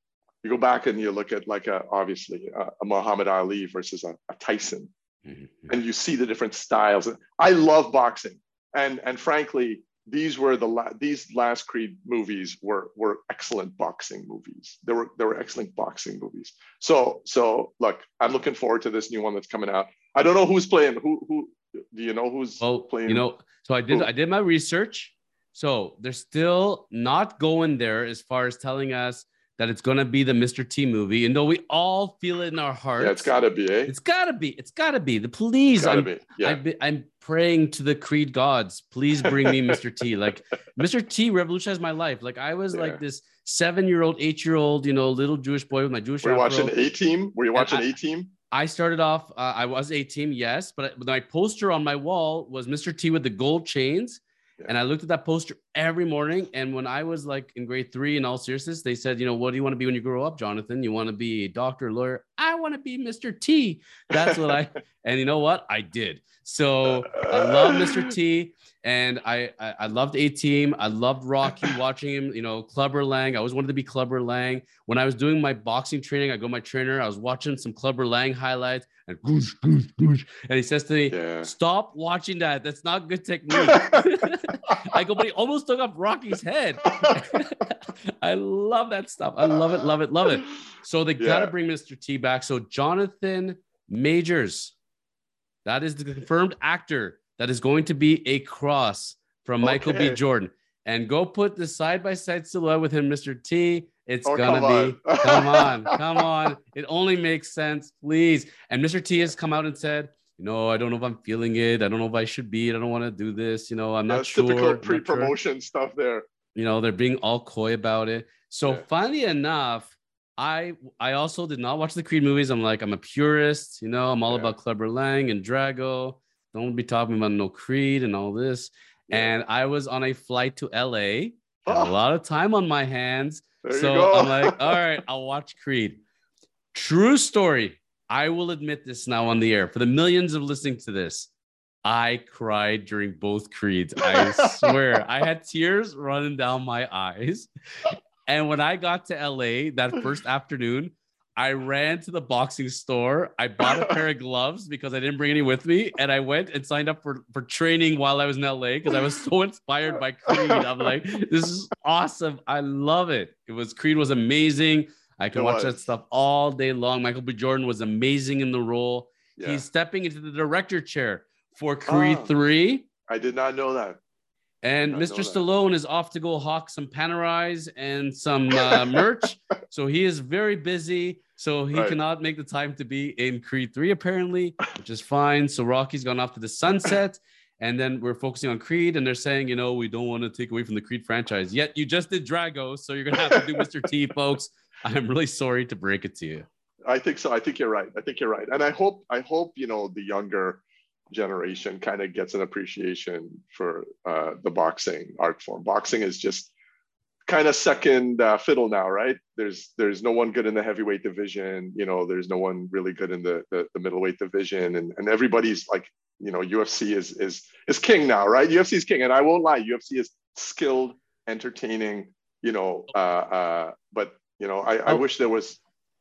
Speaker 2: You go back and you look at like a, obviously a, a muhammad ali versus a, a tyson
Speaker 1: Mhm.
Speaker 2: and you see the different styles. I love boxing and and frankly these were the la- these last creed movies were were excellent boxing movies. They were they were excellent boxing movies. So so look i'm looking forward to this new one that's coming out i don't know who's playing who who do you know who's
Speaker 1: Well,
Speaker 2: playing
Speaker 1: you know, so I did
Speaker 2: Who?
Speaker 1: I did my research. So they're still not going there as far as telling us that it's gonna be the Mr. T movie, and though we all feel it in our hearts.
Speaker 2: yeah it's gotta be eh
Speaker 1: It's gotta be. It's gotta be. The please. I'm,
Speaker 2: be yeah
Speaker 1: I've been, I'm praying to the Creed gods. Please bring me Mr. T. Like Mr. T revolutionized my life. Like I was
Speaker 2: Yeah.
Speaker 1: like this seven year old, eight year old, you know, little Jewish boy with my Jewish.
Speaker 2: were you watching a team were you watching a team
Speaker 1: I started off. Uh, I was a team, yes, but but my poster on my wall was Mr. T with the gold chains,
Speaker 2: Yeah.
Speaker 1: and I looked at that poster every morning. And when I was like in grade three, in all seriousness, they said, you know, what do you want to be when you grow up, Jonathan? You want to be a doctor, lawyer? I want to be Mr. T. That's what I. and you know what? I did. So I love Mr. T, and I I, I loved A Team. I loved Rocky, watching him. You know, Clubber Lang. I always wanted to be Clubber Lang. When I was doing my boxing training, I go to my trainer. I was watching some Clubber Lang highlights, and goosh, goosh, goosh. And he says to me,
Speaker 2: yeah
Speaker 1: "Stop watching that. That's not good technique." I go, but he almost took off Rocky's head. I love that stuff. I love it, love it, love it. So they got to bring Mr. T back. So Jonathan Majors, that is the confirmed actor that is going to be a cross from Michael B. Jordan. And go put the side by side silhouette with him, Mr. T. It's
Speaker 2: Oh,
Speaker 1: gonna
Speaker 2: come
Speaker 1: be
Speaker 2: on.
Speaker 1: come on, come on. It only makes sense, please. And Mr. T has come out and said, you know, I don't know if I'm feeling it. I don't know if I should be. I don't want to do this. You know, I'm not sure.
Speaker 2: typical
Speaker 1: not sure
Speaker 2: pre-promotion stuff there
Speaker 1: you know they're being all coy about it so
Speaker 2: Yeah.
Speaker 1: funny enough i i also did not watch the creed movies i'm like i'm a purist you know i'm all
Speaker 2: Yeah.
Speaker 1: about Clubber lang and drago don't be talking about no creed and all this
Speaker 2: Yeah.
Speaker 1: and i was on a flight to la
Speaker 2: Oh.
Speaker 1: a ah. lot of time on my hands
Speaker 2: There
Speaker 1: so i'm like all right i'll watch creed true story i will admit this now on the air for the millions of listening to this I cried during both creeds. I swear. I had tears running down my eyes. And when I got to LA that first afternoon, I ran to the boxing store. I bought a pair of gloves because I didn't bring any with me. And I went and signed up for, for training while I was in LA because I was so inspired by Creed. I'm like, this is awesome. I love it. It was Creed was amazing. I can watch that stuff all day long. Michael B. Jordan was amazing in the role.
Speaker 2: Yeah.
Speaker 1: He's stepping into the director chair for Creed
Speaker 2: Ah.
Speaker 1: 3.
Speaker 2: I did not know that.
Speaker 1: And Mr. Stallone is off to go hawk some Panerais and some uh, merch. So he is very busy. So he
Speaker 2: Right.
Speaker 1: cannot make the time to be in Creed 3, apparently, which is fine. So Rocky's gone off to the sunset. And then we're focusing on Creed, and they're saying, you know, we don't want to take away from the Creed franchise. Yet you just did Drago, so you're gonna have to do Mr. T, folks. I'm really sorry to break it to you.
Speaker 2: I think so. I think you're right. I think you're right. And I hope, I hope, you know, the younger generation kind of gets an appreciation for uh, the boxing art form. Boxing is just kind of second uh, fiddle now, right? There's there's no one good in the heavyweight division. You know, there's no one really good in the the, the middleweight division, and and everybody's like, you know, UFC is is is king now, right? UFC is king, and I won't lie, UFC is skilled, entertaining. You know, uh, uh, but you know, I, I
Speaker 1: Oh.
Speaker 2: wish there was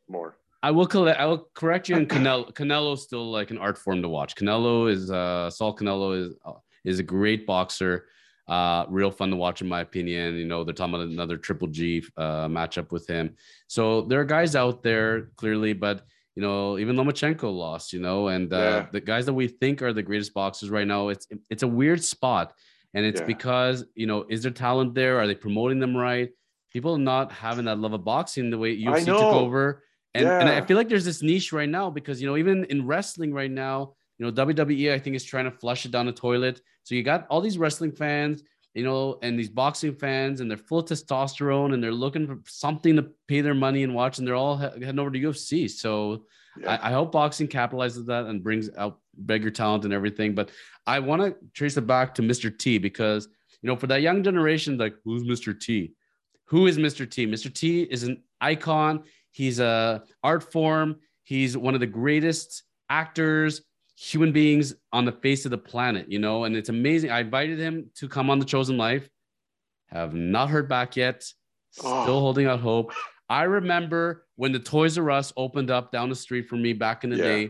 Speaker 2: more.
Speaker 1: I will collect. I will correct you. And Canelo, Canelo's still like an art form to watch. Canelo is uh, Saul Canelo is uh, is a great boxer. Uh, real fun to watch in my opinion. You know, they're talking about another Triple G uh, matchup with him. So there are guys out there clearly, but you know, even Lomachenko lost. You know, and uh,
Speaker 2: Yeah.
Speaker 1: the guys that we think are the greatest boxers right now, it's it's a weird spot, and it's
Speaker 2: Yeah.
Speaker 1: because you know, is there talent there? Are they promoting them right? People not having that love of boxing the way UFC took over. And, and I feel like there's this niche right now because you know even in wrestling right now, you know WWE I think is trying to flush it down the toilet. So you got all these wrestling fans, you know, and these boxing fans, and they're full of testosterone, and they're looking for something to pay their money and watch, and they're all he- heading over to UFC. So
Speaker 2: Yeah.
Speaker 1: I, I hope boxing capitalizes that and brings out bigger talent and everything. But I want to trace it back to Mr. T because you know for that young generation, like who's Mr. T? Who is Mr. T? Mr. T is an icon. He's a art form. He's one of the greatest actors, human beings on the face of the planet, you know, and it's amazing. I invited him to come on the chosen life. Have not heard back yet. Still
Speaker 2: Oh.
Speaker 1: holding out hope. I remember when the Toys R Us opened up down the street for me back in the
Speaker 2: Yeah.
Speaker 1: day.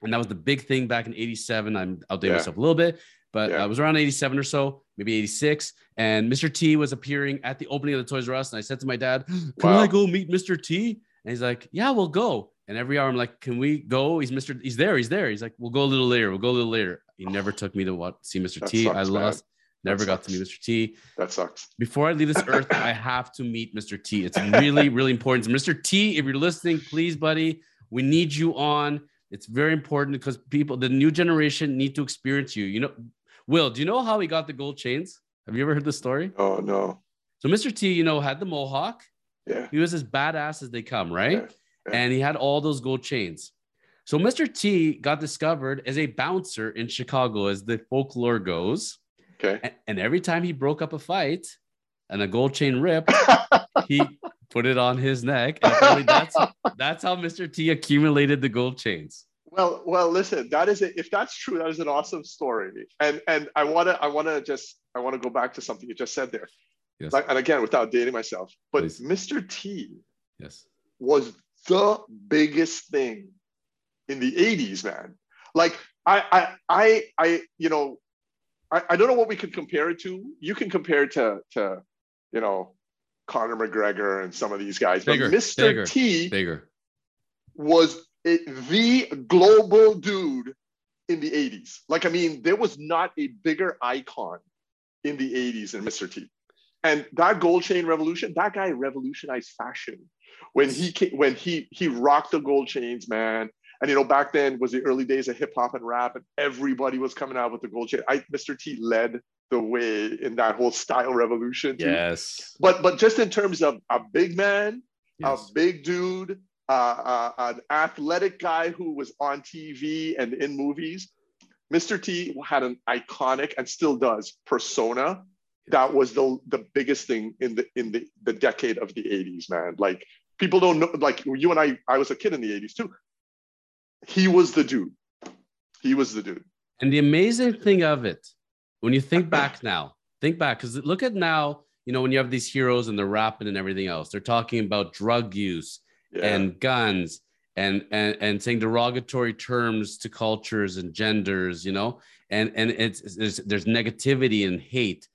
Speaker 1: And that was the big thing back in 87. I'm outdating
Speaker 2: Yeah.
Speaker 1: myself a little bit, but
Speaker 2: Yeah.
Speaker 1: Uh, I was around 87 or so, maybe 86. And Mr. T was appearing at the opening of the Toys R Us. And I said to my dad, Can
Speaker 2: Wow.
Speaker 1: I go meet Mr. T? And he's like, Yeah, we'll go. And every hour I'm like, Can we go? He's Mr. He's there. He's there. He's like, We'll go a little later. We'll go a little later. He never took me to what see Mr.
Speaker 2: That
Speaker 1: T. I
Speaker 2: sucks, man.
Speaker 1: lost. Never got to meet. Mr. T
Speaker 2: That sucks.
Speaker 1: before I leave this earth, I have to meet Mr. T. It's really, really important. Mr. T, if you're listening, please, buddy, we need you on. It's very important because people, the new generation, need to experience you. You know, Will, do you know how he got the gold chains? Have you ever heard the story?
Speaker 2: Oh no.
Speaker 1: So Mr. T, you know, had the mohawk.
Speaker 2: Yeah.
Speaker 1: He was as badass as they come, right?
Speaker 2: Yeah. Yeah.
Speaker 1: And he had all those gold chains. So Mr. T got discovered as a bouncer in Chicago, as the folklore goes.
Speaker 2: Okay.
Speaker 1: And, every time he broke up a fight and a gold chain ripped, he put it on his neck. And that's that's how Mr. T accumulated the gold chains.
Speaker 2: Well, well, listen. That is it. If that's true, that is an awesome story. And and I wanna I wanna just I wanna go back to something you just said there.
Speaker 1: Yes.
Speaker 2: Like, and again, without dating myself, but
Speaker 1: Please.
Speaker 2: Mr. T
Speaker 1: Yes.
Speaker 2: was the biggest thing in the 80s, man. Like I I I I you know, I, I don't know what we could compare it to. You can compare it to to, you know, Conor McGregor and some of these guys.
Speaker 1: Bigger,
Speaker 2: but Mr.
Speaker 1: bigger,
Speaker 2: T
Speaker 1: Bigger.
Speaker 2: was Eh, the global dude in the 80s. Like, I mean, there was not a bigger icon in the 80s than Mr. T. And that gold chain revolution, that guy revolutionized fashion when he came, when he he rocked the gold chains, man. And you know, back then was the early days of hip hop and rap, and everybody was coming out with the gold chain. I, Mr. T led the way in that whole style revolution. too.
Speaker 1: Yes.
Speaker 2: But but just in terms of a big man,
Speaker 1: yes.
Speaker 2: a big dude, uh, uh, an athletic guy who was on TV and in movies. Mr. T had an iconic and still does persona that was the the biggest thing in the in the, the decade of the 80s, man. Like people don't know, like you and I, I was a kid in the 80s too. He was the dude. He was the dude.
Speaker 1: And the amazing thing of it, when you think back now, think back because look at now, you know, when you have these heroes and they're rapping and everything else, they're talking about drug use
Speaker 2: Yeah.
Speaker 1: and guns and, and and saying derogatory terms to cultures and genders, you know, and and it's there's there's negativity and hate.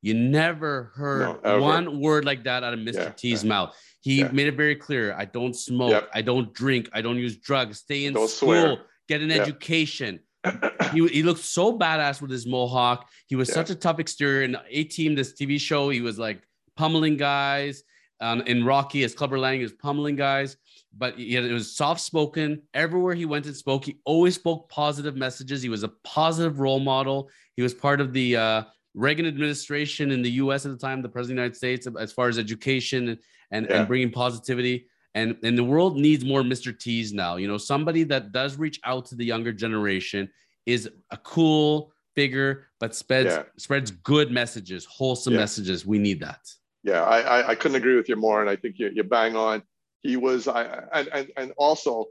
Speaker 1: You never heard
Speaker 2: No,
Speaker 1: one word like that out of Mr.
Speaker 2: Yeah,
Speaker 1: T's
Speaker 2: yeah.
Speaker 1: mouth. He
Speaker 2: Yeah.
Speaker 1: made it very clear: I don't smoke,
Speaker 2: Yep.
Speaker 1: I don't drink, I don't use drugs. Stay in
Speaker 2: Don't
Speaker 1: school,
Speaker 2: swear.
Speaker 1: get an
Speaker 2: Yeah.
Speaker 1: education. He, he looked so badass with his mohawk. He was such a tough exterior. In A Team, this TV show, he was like pummeling guys. Um, in Rocky, as Clubber Lang, was pummeling guys. But he had, it was soft spoken. Everywhere he went and spoke, he always spoke positive messages. He was a positive role model. He was part of the uh, Reagan administration in the U.S. at the time, the president of the United States, as far as education and and,
Speaker 2: Yeah.
Speaker 1: and bringing positivity. And and the world needs more Mr. T's now. You know, somebody that does reach out to the younger generation is a cool figure, but spreads
Speaker 2: Yeah.
Speaker 1: spreads good messages, wholesome
Speaker 2: Yeah.
Speaker 1: messages. We need that.
Speaker 2: Yeah, I, I, I couldn't agree with you more, and I think you, you bang on. He was, I, and, and, and also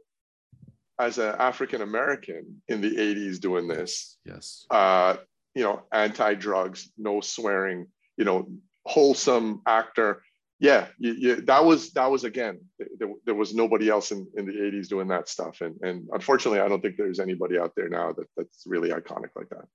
Speaker 2: as an African American in the 80s doing this,
Speaker 1: Yes.
Speaker 2: uh, you know, anti-drugs, no swearing, you know, wholesome actor. Yeah, you, you, that was that was again. There, there was nobody else in, in the '80s doing that stuff, and and unfortunately, I don't think there's anybody out there now that that's really iconic like that.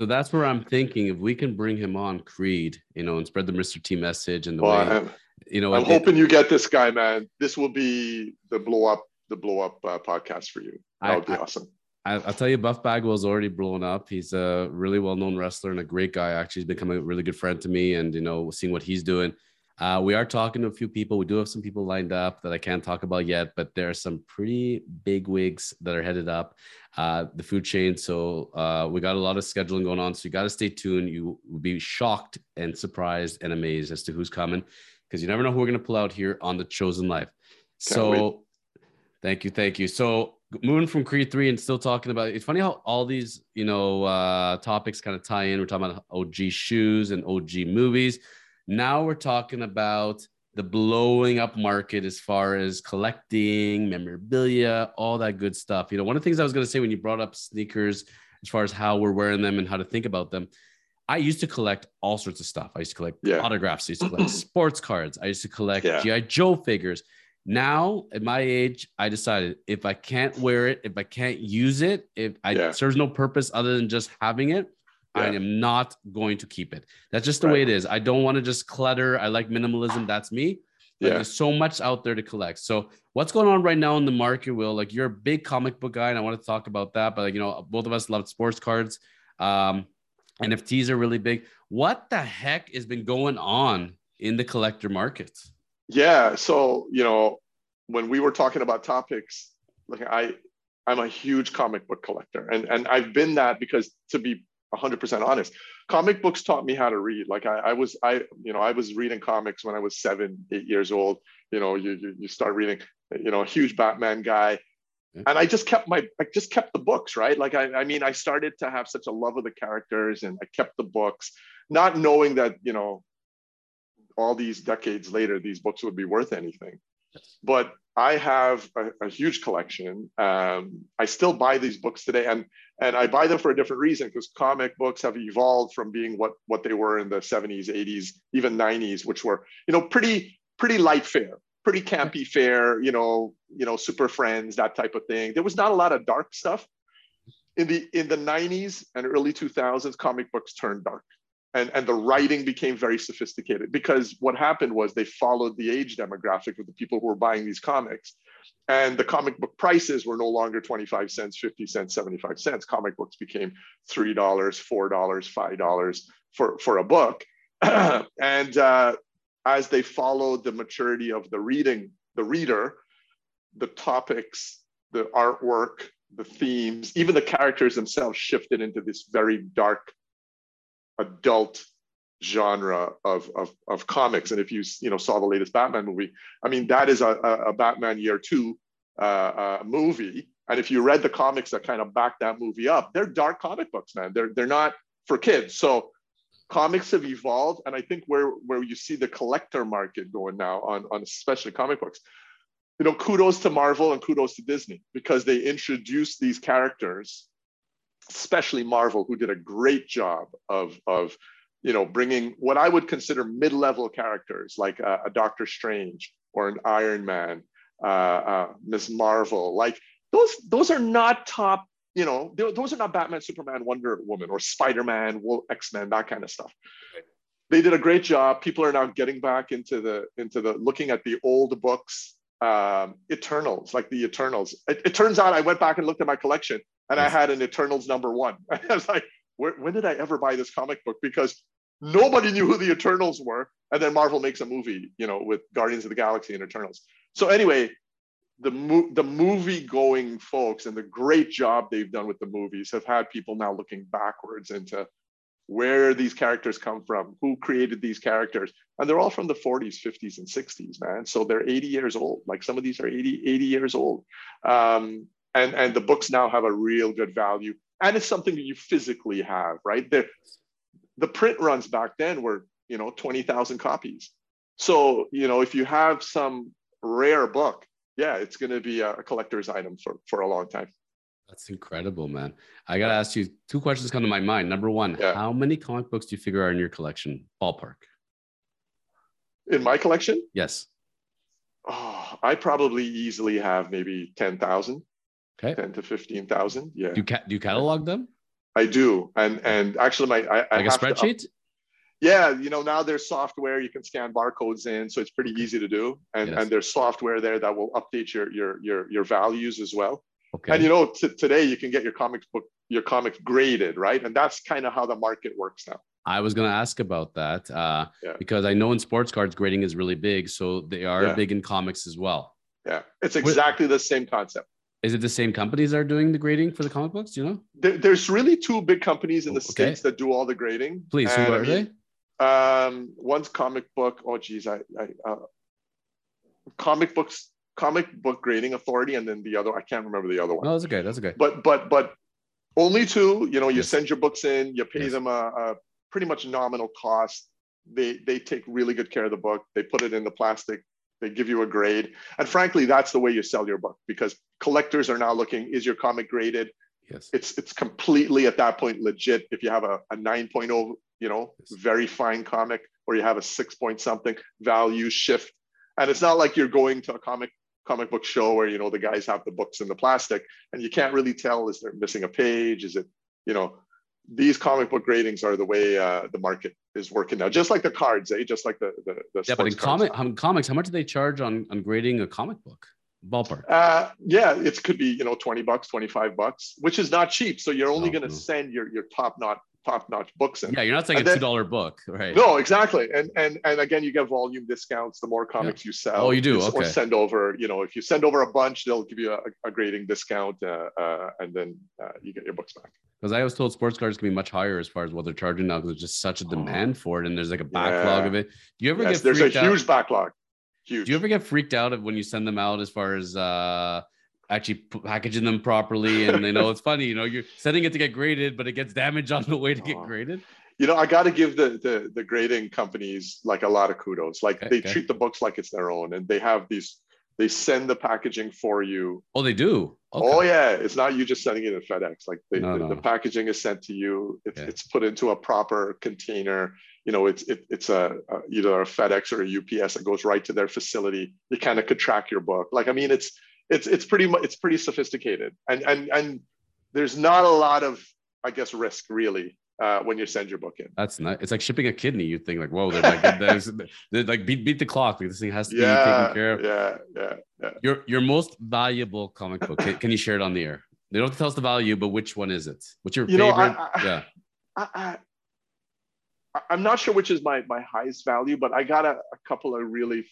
Speaker 1: So that's where I'm thinking if we can bring him on Creed, you know, and spread the Mr. T message and the
Speaker 2: Well,
Speaker 1: way,
Speaker 2: I'm,
Speaker 1: you know,
Speaker 2: I'm
Speaker 1: it-
Speaker 2: hoping you get this guy, man. This will be the blow up the blow up uh, podcast for you. That
Speaker 1: I-
Speaker 2: would be
Speaker 1: I-
Speaker 2: awesome.
Speaker 1: I, I'll tell you, Buff Bagwell's already blown up. He's a really well-known wrestler and a great guy. Actually, he's become a really good friend to me, and you know, seeing what he's doing. Uh, we are talking to a few people. We do have some people lined up that I can't talk about yet, but there are some pretty big wigs that are headed up uh, the food chain. So uh, we got a lot of scheduling going on. So you got to stay tuned. You will be shocked and surprised and amazed as to who's coming because you never know who we're going to pull out here on the Chosen Life. so
Speaker 2: wait.
Speaker 1: thank you, thank you. So moving from Creed three and still talking about it's funny how all these you know uh, topics kind of tie in. We're talking about OG shoes and OG movies. Now we're talking about the blowing up market as far as collecting memorabilia, all that good stuff. You know, one of the things I was going to say when you brought up sneakers, as far as how we're wearing them and how to think about them, I used to collect all sorts of stuff. I used to collect
Speaker 2: Yeah.
Speaker 1: autographs. I used to collect sports cards. I used to collect
Speaker 2: Yeah.
Speaker 1: GI Joe figures. Now, at my age, I decided if I can't wear it, if I can't use it, if I
Speaker 2: Yeah.
Speaker 1: serves no purpose other than just having it, I am not going to keep it. That's just the way it is. I don't want to just clutter. I like minimalism. That's me. But
Speaker 2: Yeah.
Speaker 1: there's so much out there to collect. So what's going on right now in the market, Will? Like you're a big comic book guy, and I want to talk about that. But like, you know, both of us love sports cards. Um, NFTs are really big. What the heck has been going on in the collector market?
Speaker 2: Yeah. So, you know, when we were talking about topics, like I, I'm a huge comic book collector, and and I've been that because to be 100% honest, comic books taught me how to read. Like I, I was, I, you know, I was reading comics when I was seven, eight years old. You know, you you, you start reading, you know, a huge Batman guy. And I just kept my, I just kept the books, right? Like I, I mean, I started to have such a love of the characters, and I kept the books, not knowing that, you know, all these decades later, these books would be worth anything. But I have a, a huge collection. Um, I still buy these books today, and and I buy them for a different reason because comic books have evolved from being what what they were in the 70s, 80s, even 90s, which were you know pretty pretty light fare, pretty campy fare, you know, you know, Super Friends, that type of thing. There was not a lot of dark stuff. In the in the 90s and early 2000s, comic books turned dark and, and the writing became very sophisticated because what happened was they followed the age demographic of the people who were buying these comics. And the comic book prices were no longer 25 cents 50 cents 75 cents. Comic books became $3 $4 $5 for, for a book. And uh, as they followed the maturity of the reading the reader the topics the artwork the themes even the characters themselves shifted into this very dark adult genre of, of, of comics. And if you you know saw the latest Batman movie, I mean that is a, a, Batman Year Two uh, uh, movie. And if you read the comics that kind of back that movie up, they're dark comic books, man. They're they're not for kids. So comics have evolved, and I think where where you see the collector market going now on on especially comic books. You know, kudos to Marvel and kudos to Disney because they introduced these characters especially Marvel, who did a great job of, of you know, bringing what I would consider mid-level characters like a, a Doctor Strange or an Iron Man, uh, uh, Miss Marvel. Like those, those are not top. You know, those are not Batman, Superman, Wonder Woman, or Spider-Man, X-Men, that kind of stuff. they did a great job. People are now getting back into the into the looking at the old books, um, Eternals, like the Eternals. It, it turns out I went back and looked at my collection, and. I had an Eternals number one. I was like, when did I ever buy this comic book? Because nobody knew who the Eternals were, and then Marvel makes a movie, you know, with Guardians of the Galaxy and Eternals. So anyway, the mo- the movie going folks and the great job they've done with the movies have had people now looking backwards into where these characters come from, who created these characters. And they're all from the 40s, 50s, and 60s, man. So they're 80 years old. Like some of these are 80, 80 years old. Um, and, and the books now have a real good value. And it's something that you physically have, right? The, the print runs back then were, you know, 20,000 copies. So, you know, if you have some rare book, yeah, it's going to be a collector's item for, for a long time.
Speaker 1: That's incredible, man. I got to ask you two questions come to my mind. Number one, yeah. how many comic books do you figure are in your collection? Ballpark.
Speaker 2: In my collection?
Speaker 1: Yes.
Speaker 2: Oh, I probably easily have maybe 10,000.
Speaker 1: Okay.
Speaker 2: 10 to 15,000. Yeah.
Speaker 1: Do you, ca- do you catalog them?
Speaker 2: I do. And and actually my I,
Speaker 1: like a spreadsheet?
Speaker 2: To, yeah, you know, now there's software you can scan barcodes in, so it's pretty easy to do. And yes. and there's software there that will update your your your your values as well. Okay. And you know, t- today you can get your comics book, your comics graded, right? And that's kind of how the market works now.
Speaker 1: I was going to ask about that uh, yeah. because I know in sports cards grading is really big, so they are yeah. big in comics as well.
Speaker 2: Yeah, it's exactly the same concept.
Speaker 1: Is it the same companies that are doing the grading for the comic books? Do you know?
Speaker 2: There, there's really two big companies in the okay. states that do all the grading.
Speaker 1: Please, and, who are
Speaker 2: they? Um, one's comic book. Oh, geez, I, I uh, comic books comic book grading authority and then the other i can't remember the other one
Speaker 1: no that's okay that's okay
Speaker 2: but but but only two you know you yes. send your books in you pay yes. them a, a, pretty much nominal cost they they take really good care of the book they put it in the plastic they give you a grade. And frankly that's the way you sell your book because collectors are now looking is your comic graded?
Speaker 1: Yes.
Speaker 2: It's it's completely at that point legit. If you have a, a 9.0 you know yes. very fine comic or you have a six point something value shift. And it's not like you're going to a comic comic book show where you know the guys have the books in the plastic and you can't really tell is there missing a page? Is it you know these comic book ratings are the way uh, the market is working now just like the cards eh? Just like the the, the
Speaker 1: yeah but in comic, comics how much do they charge on on grading a comic book? Ballpark.
Speaker 2: Uh, yeah it could be you know 20 bucks 25 bucks which is not cheap so you're only oh, going to no. send your your top notch top-notch books in.
Speaker 1: Yeah, you're not saying and a two dollar book, right?
Speaker 2: No, exactly. And and and again, you get volume discounts the more comics yeah. you sell.
Speaker 1: Oh, you do. Okay.
Speaker 2: Or send over. You know, if you send over a bunch, they'll give you a, a grading discount, uh, uh, and then uh, you get your books back.
Speaker 1: Because I was told sports cards can be much higher as far as what they're charging now, because there's just such a demand for it, and there's like a backlog yeah. of it. Do you ever yes,
Speaker 2: get? There's a huge out? backlog. Huge.
Speaker 1: Do you ever get freaked out of when you send them out as far as uh actually packaging them properly and you know it's funny you know you're setting it to get graded but it gets damaged on the way to get graded.
Speaker 2: You know i got to give the, the the grading companies like a lot of kudos. Like okay, they okay. treat the books like it's their own and they have these they send the packaging for you.
Speaker 1: Oh they do?
Speaker 2: Okay. oh yeah. It's not you just sending it in fedex. Like they, no, the, no. the, packaging is sent to you. It's, yeah. it's put into a proper container. You know it's it, it's a, a, either a fedex or a ups that goes right to their facility. You kind of could track your book. Like i mean it's it's it's pretty it's pretty sophisticated. And and and there's not a lot of i guess risk really uh, when you send your book in.
Speaker 1: That's not it's like shipping a kidney you think like whoa they're like there's, they're like beat, beat the clock. Like this thing has to yeah, be taken care of.
Speaker 2: yeah yeah yeah.
Speaker 1: Your your most valuable comic book can, can you share it on the air? They don't have to tell us the value but which one is it? What's your
Speaker 2: you
Speaker 1: favorite
Speaker 2: know, I, I, yeah. I, I, i'm not sure which is my my highest value but i got a, a couple of really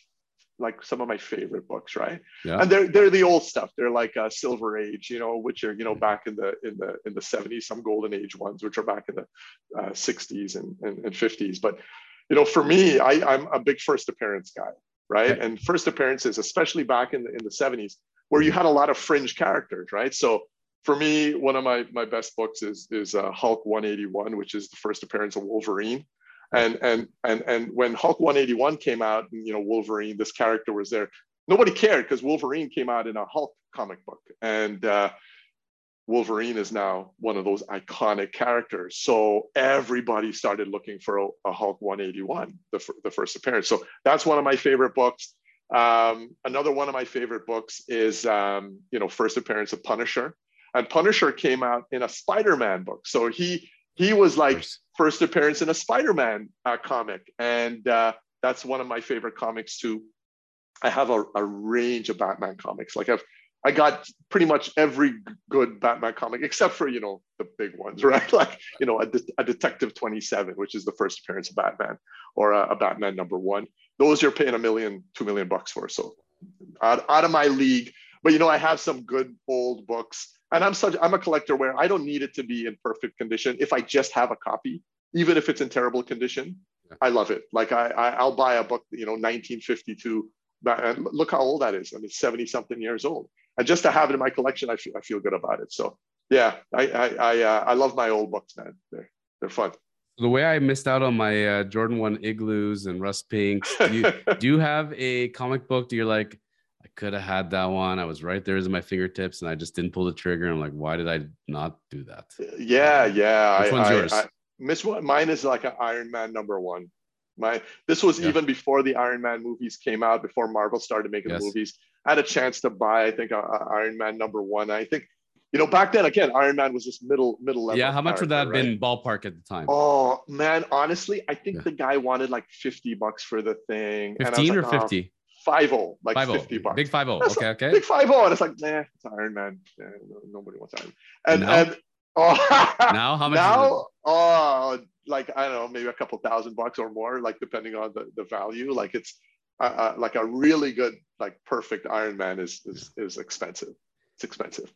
Speaker 2: like some of my favorite books, right? Yeah. And they're they're the old stuff. They're like uh, Silver Age, you know, which are you know back in the in the in the 70s, some Golden Age ones, which are back in the uh, 60s and, and, 50s. But you know, for me, I, I'm a big first appearance guy, right? Okay. And first appearances, especially back in the in the 70s, where you had a lot of fringe characters, right? So for me, one of my my best books is is uh, Hulk 181, which is the first appearance of Wolverine and and and and when Hulk 181 came out, and you know Wolverine, this character was there. Nobody cared because Wolverine came out in a Hulk comic book, and uh, Wolverine is now one of those iconic characters. So everybody started looking for a, a Hulk 181, the, the first appearance. So that's one of my favorite books. Um, another one of my favorite books is, um, you know, first appearance of Punisher. And Punisher came out in a Spider-Man book. So he he was like first appearance in a Spider-Man uh, comic, and uh, that's one of my favorite comics too. I have a, a range of Batman comics. Like I've I got pretty much every good Batman comic except for you know the big ones, right? Like you know a, De- a Detective Twenty Seven, which is the first appearance of Batman, or a, a, Batman number one. Those you're paying a million, two million bucks for. So out, out of my league. But you know I have some good old books, and I'm such I'm a collector where I don't need it to be in perfect condition. If I just have a copy, even if it's in terrible condition, I love it. Like I, I I'll buy a book, you know, 1952 and look how old that is. I mean, 70 something years old. And just to have it in my collection, I feel, I feel good about it. So yeah, I, I, I, uh, I love my old books, man. They're, they're fun.
Speaker 1: The way I missed out on my uh, Jordan 1 igloos and rust pinks, do you, do you have a comic book that you're like, could have had that one. I was right there as my fingertips and I just didn't pull the trigger. I'm like, why did I not do that?
Speaker 2: Yeah, yeah.
Speaker 1: Which
Speaker 2: I,
Speaker 1: one's
Speaker 2: I,
Speaker 1: yours?
Speaker 2: I, miss mine is like an Iron Man number one. My this was yeah. even before the Iron Man movies came out, before Marvel started making yes. movies. I had a chance to buy, I think, uh, Iron Man number one. I think, you know, back then again, Iron Man was just middle middle level.
Speaker 1: Yeah, how much would that have right? been ballpark at the time?
Speaker 2: Oh man, honestly, I think yeah. the guy wanted like fifty bucks for the thing.
Speaker 1: Fifteen or fifty?
Speaker 2: Five zero, like 50 50 bucks.
Speaker 1: Big five zero. Okay, okay.
Speaker 2: Big five zero, and it's like, nah, it's Iron Man. Yeah, nobody wants Iron. Man. And
Speaker 1: now?
Speaker 2: and oh,
Speaker 1: now how much?
Speaker 2: Now, oh, like I don't know, maybe a couple thousand bucks or more, like depending on the, the value. Like it's uh, uh, like a really good, like perfect Iron Man is is is expensive. It's expensive.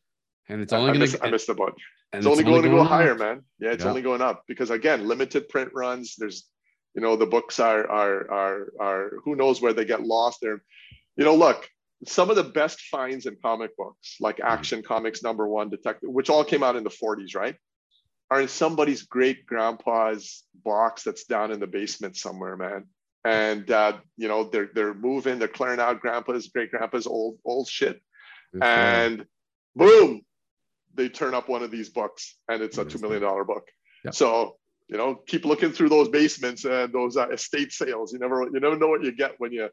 Speaker 1: And it's only I, going
Speaker 2: to. I missed the. It's, only, it's only going, to go higher, man. Yeah, it's yeah. only going up because again, limited print runs. There's, you know, the books are are are are who knows where they get lost. There, you know, look, some of the best finds in comic books, like mm-hmm. Action Comics number one, Detective, which all came out in the 40s, right? are in somebody's great grandpa's box that's down in the basement somewhere, man. And uh, you know they're they're moving, they're clearing out grandpa's great grandpa's old old shit, and boom, they turn up one of these books, and it's a two million dollar book. Yep. So you know keep looking through those basements and those uh, estate sales. You never you never know what you get when you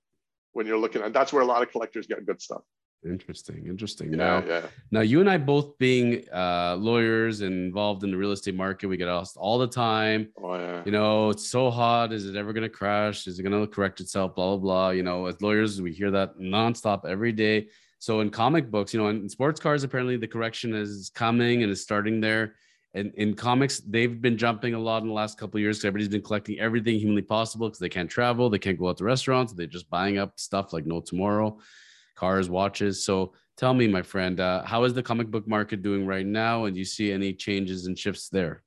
Speaker 2: when you're looking, and that's where a lot of collectors get good stuff.
Speaker 1: Interesting, interesting.
Speaker 2: Yeah,
Speaker 1: now,
Speaker 2: yeah.
Speaker 1: now you and I both being uh, lawyers and involved in the real estate market, we get asked all the time.
Speaker 2: Oh yeah.
Speaker 1: You know, it's so hot. Is it ever going to crash? Is it going to correct itself? Blah blah blah. You know, as lawyers, we hear that nonstop every day. So in comic books, you know, in sports cars, apparently the correction is coming and is starting there. And in comics, they've been jumping a lot in the last couple years everybody's been collecting everything humanly possible because they can't travel, they can't go out to restaurants, they're just buying up stuff like no tomorrow cars, watches. So tell me, my friend, uh, how is the comic book market doing right now? And do you see any changes and shifts there?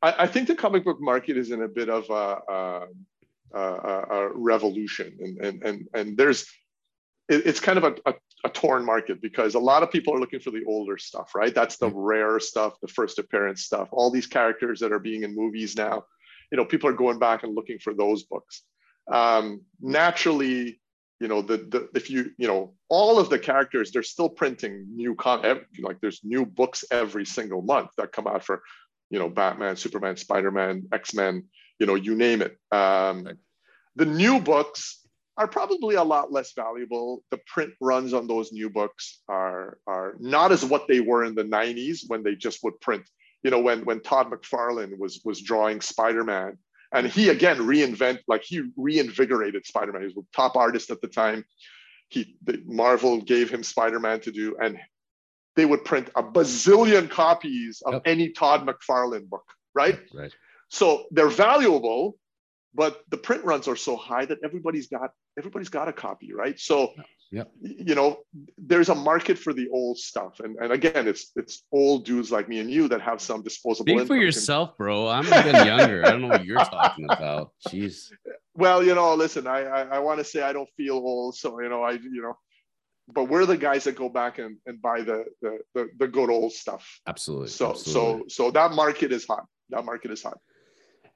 Speaker 2: I, I think the comic book market is in a bit of a, a, a, a revolution, and, and and and there's it, it's kind of a, a, a, torn market because a lot of people are looking for the older stuff, right? That's the mm-hmm. rare stuff, the first appearance stuff. All these characters that are being in movies now, you know, people are going back and looking for those books. Um, naturally, you know the, the if you you know all of the characters they're still printing new con like there's new books every single month that come out for you know batman superman spider-man x-men you know you name it um, the new books are probably a lot less valuable. The print runs on those new books are are not as what they were in the 90s when they just would print you know when when todd mcfarlane was was drawing spider-man. And he again reinvent like he reinvigorated spider-man. He was the top artist at the time. He the, marvel gave him spider-man to do and they would print a bazillion copies of yep. any todd mcfarlane book right?
Speaker 1: Right.
Speaker 2: So they're valuable but the print runs are so high that everybody's got everybody's got a copy right so
Speaker 1: Yep.
Speaker 2: You know, there's a market for the old stuff, and and again, it's it's old dudes like me and you that have some disposable.
Speaker 1: Speak for yourself, bro. I'm getting younger. I don't know what you're talking about. Jeez.
Speaker 2: Well, you know, listen, I I, I want to say I don't feel old, so you know, I you know, but we're the guys that go back and, and buy the, the the the good old stuff.
Speaker 1: Absolutely.
Speaker 2: So
Speaker 1: absolutely.
Speaker 2: so so that market is hot. That market is hot.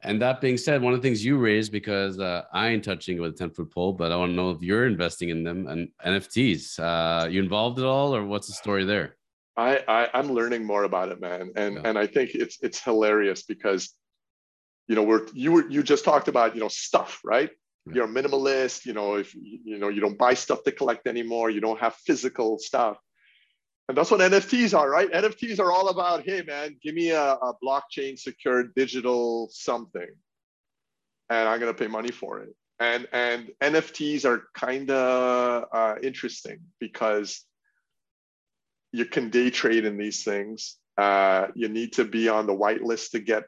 Speaker 1: And that being said, one of the things you raised because uh, I ain't touching with a 10 foot pole, but I want to know if you're investing in them and NFTs. Uh, you involved at all, or what's the story there?
Speaker 2: I, I am learning more about it, man, and yeah. and I think it's it's hilarious because, you know, we're you were you just talked about you know stuff, right? Yeah. You're a minimalist. You know, if you know you don't buy stuff to collect anymore, you don't have physical stuff. And that's what NFTs are, right? NFTs are all about, hey man, give me a, a blockchain secured digital something, and I'm gonna pay money for it. And and NFTs are kind of uh, interesting because you can day trade in these things. Uh, you need to be on the whitelist to get,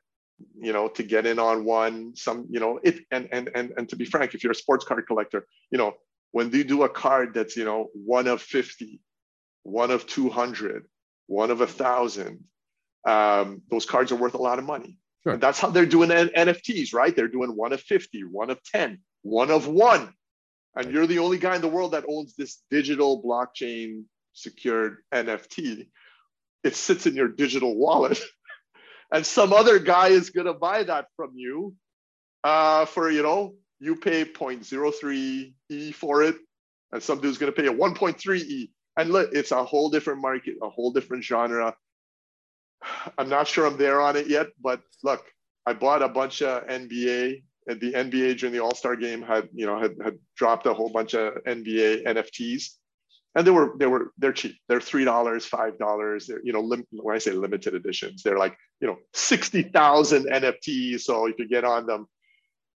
Speaker 2: you know, to get in on one. Some, you know, it and and and and to be frank, if you're a sports card collector, you know, when they do a card that's you know one of 50 one of 200 one of a thousand um, those cards are worth a lot of money. Sure. and that's how they're doing nfts right? They're doing one of 50 one of 10 one of one. And you're the only guy in the world that owns this digital blockchain secured nft it sits in your digital wallet. And some other guy is going to buy that from you uh, for you know you pay 0.03 E for it, and some dude's going to pay a 1.3 E. And look, it's a whole different market, a whole different genre. I'm not sure I'm there on it yet, but look, I bought a bunch of NBA. And the NBA during the All Star game had, you know, had, had dropped a whole bunch of NBA NFTs, and they were they were they're cheap. They're three dollars, five dollars. They're you know lim- when I say limited editions, they're like you know sixty thousand NFTs. So if you get on them,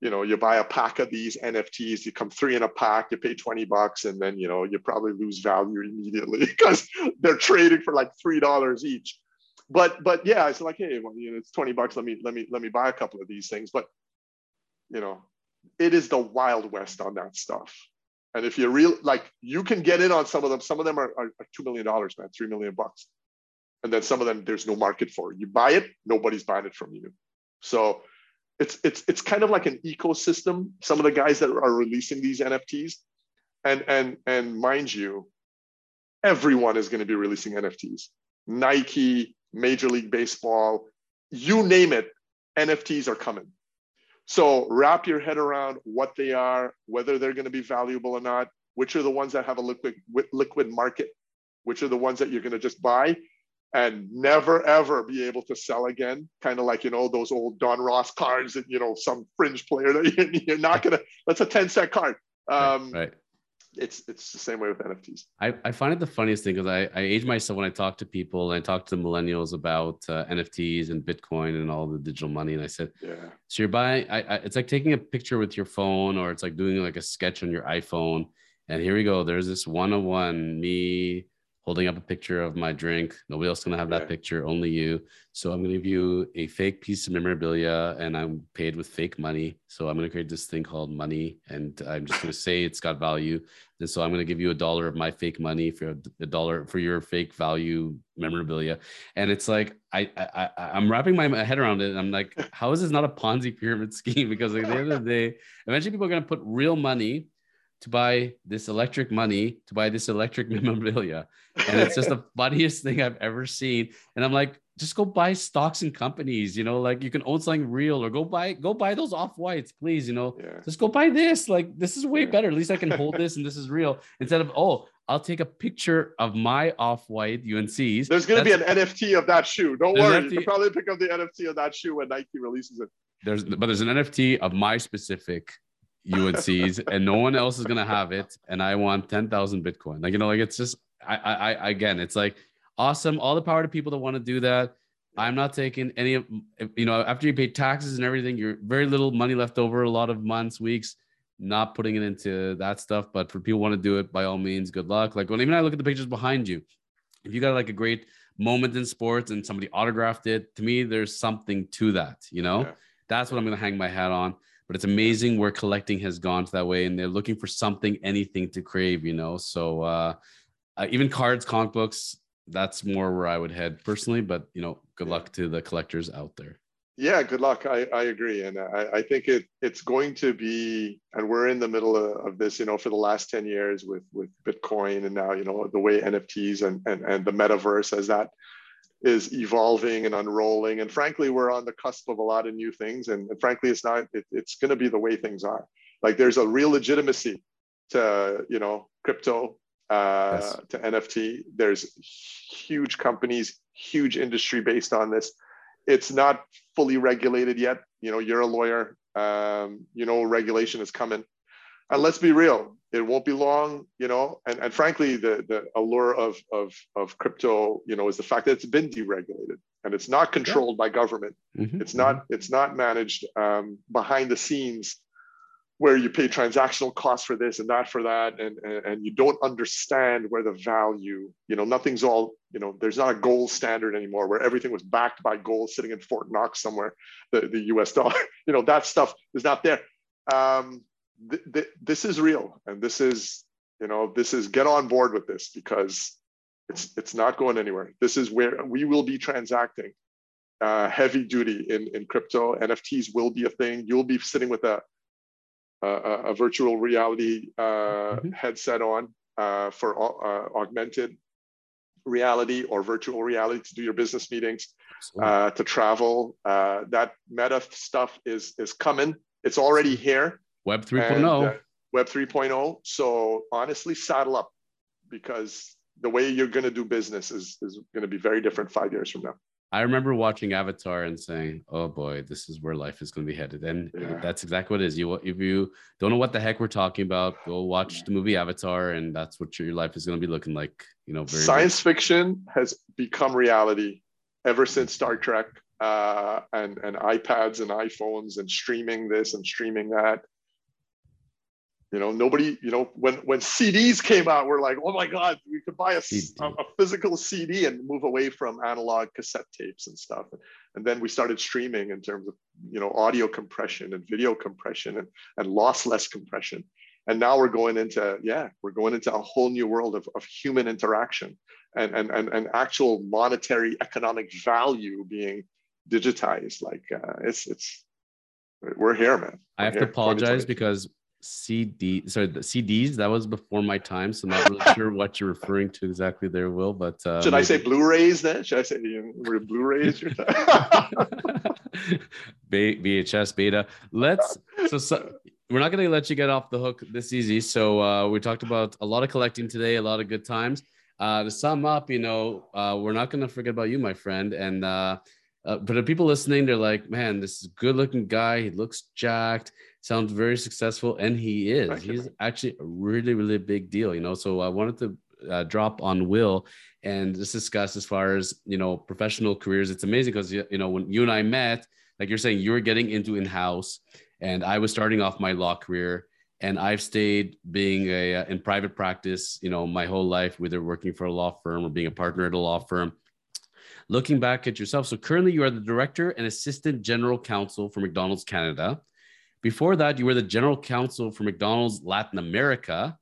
Speaker 2: you know, you buy a pack of these NFTs, you come three in a pack, you pay 20 bucks, and then, you know, you probably lose value immediately because they're trading for like $3 each. But, but yeah, it's like, hey, well, you know, it's 20 bucks. Let me, let me, let me buy a couple of these things. But, you know, it is the wild west on that stuff. And if you real like, you can get in on some of them. Some of them are, are, are $2 million, man, 3 million bucks. And then some of them, there's no market for. You buy it, nobody's buying it from you. So it's it's it's kind of like an ecosystem. Some of the guys that are releasing these NFTs, and and and mind you, everyone is going to be releasing NFTs. Nike, Major League Baseball, you name it, NFTs are coming. So wrap your head around what they are, whether they're going to be valuable or not, which are the ones that have a liquid liquid market, which are the ones that you're going to just buy, and never ever be able to sell again. Kind of like, you know, those old Donruss cards that, you know, some fringe player that you're not going to, that's a 10 cent card. Um,
Speaker 1: right, right.
Speaker 2: It's, it's the same way with NFTs.
Speaker 1: I, I find it the funniest thing because I, I age myself when I talk to people and I talk to millennials about uh, NFTs and Bitcoin and all the digital money. And I said,
Speaker 2: yeah.
Speaker 1: So you're buying, I, I, it's like taking a picture with your phone or it's like doing like a sketch on your iPhone. And here we go. There's this one on one me holding up a picture of my drink. Nobody else is gonna have that picture, only you. So I'm gonna give you a fake piece of memorabilia, and I'm paid with fake money. So I'm gonna create this thing called money, and I'm just gonna say it's got value. And so I'm gonna give you a dollar of my fake money for a dollar for your fake value memorabilia. And it's like I, I I'm wrapping my head around it, and I'm like, how is this not a Ponzi pyramid scheme? Because at the end of the day, eventually people are gonna put real money to buy this electric money to buy this electric memorabilia. And it's just the funniest thing I've ever seen. And I'm like, just go buy stocks and companies, you know, like you can own something real or go buy, go buy those off whites, please, you know, yeah. just go buy this. Like this is way better. At least I can hold this and this is real instead of, oh, I'll take a picture of my off white UNCs.
Speaker 2: There's going to be an NFT of that shoe. Don't worry. You can probably pick up the NFT of that shoe when Nike releases it.
Speaker 1: There's, but there's an NFT of my specific UNC's and no one else is gonna have it. And I want 10,000 Bitcoin. Like, you know, like it's just I, I I again, it's like awesome. All the power to people that want to do that. I'm not taking any of you know, after you pay taxes and everything, you're very little money left over, a lot of months, weeks, not putting it into that stuff. But for people want to do it, by all means, good luck. Like when even I look at the pictures behind you, if you got like a great moment in sports and somebody autographed it, to me, there's something to that, you know. Yeah. That's what I'm gonna hang my hat on but it's amazing where collecting has gone to that way and they're looking for something anything to crave you know? So uh, uh, even cards comic books that's more where i would head personally but you know good luck to the collectors out there.
Speaker 2: Yeah good luck. I, I agree and I, I think it it's going to be and we're in the middle of, of, this you know for the last 10 years with with bitcoin and now you know the way nfts and and, and the metaverse as that is evolving and unrolling. And frankly, we're on the cusp of a lot of new things. And, and frankly, it's not, it, it's going to be the way things are. Like there's a real legitimacy to, you know, crypto, uh, yes. to NFT. There's huge companies, huge industry based on this. It's not fully regulated yet. You know, you're a lawyer, um, you know, regulation is coming. And let's be real, it won't be long, you know. And, and frankly, the, the allure of, of, of crypto, you know, is the fact that it's been deregulated and it's not controlled yeah. by government. Mm-hmm. It's not mm-hmm. it's not managed um, behind the scenes where you pay transactional costs for this and that for that and, and, and you don't understand where the value you know nothing's all you know there's not a gold standard anymore where everything was backed by gold sitting in fort knox somewhere the, the us dollar you know that stuff is not there um, th- th- this is real and this is you know this is get on board with this because it's it's not going anywhere this is where we will be transacting uh, heavy duty in in crypto nfts will be a thing you'll be sitting with a a, a virtual reality uh, mm-hmm. headset on uh, for uh, augmented reality or virtual reality to do your business meetings, uh, to travel. Uh, that meta stuff is is coming. It's already here.
Speaker 1: Web 3.0. Uh,
Speaker 2: Web 3.0. So honestly, saddle up because the way you're going to do business is, is going to be very different five years from now.
Speaker 1: I remember watching Avatar and saying, "Oh boy, this is where life is going to be headed." And yeah. that's exactly what it is. You, if you don't know what the heck we're talking about, go watch the movie Avatar, and that's what your life is going to be looking like. You know,
Speaker 2: science fiction has become reality ever since Star Trek, uh, and and iPads and iPhones and streaming this and streaming that. You know, nobody, you know, when when CDs came out, we're like, oh my God, we could buy a, a, a, physical CD and move away from analog cassette tapes and stuff. And then we started streaming in terms of, you know, audio compression and video compression and, and lossless compression. And now we're going into, yeah, we're going into a whole new world of, of human interaction and, and, and, and actual monetary economic value being digitized. Like uh, it's, it's, we're here, man.
Speaker 1: We're I have
Speaker 2: here,
Speaker 1: to apologize because CD, sorry, the CDs. That was before my time, so I'm not really sure what you're referring to exactly there, Will. But
Speaker 2: uh, should maybe... I say Blu-rays then? Should I say were Blu-rays your time?
Speaker 1: VHS beta. Let's so, so we're not going to let you get off the hook this easy. So uh, we talked about a lot of collecting today, a lot of good times. Uh, to sum up, you know, uh, we're not going to forget about you, my friend, and. Uh, uh, but the people listening, they're like, man, this is a good looking guy. He looks jacked sounds very successful, and he is. He's actually a really, really big deal, you know. So I wanted to uh, drop on Will and just discuss as far as you know professional careers. It's amazing because you know when you and I met, like you're saying, you were getting into in house, and I was starting off my law career. And I've stayed being a uh, in private practice, you know, my whole life, whether working for a law firm or being a partner at a law firm looking back at yourself. So currently you are the director and assistant general counsel for McDonald's Canada. Before that, you were the general counsel for McDonald's Latin America.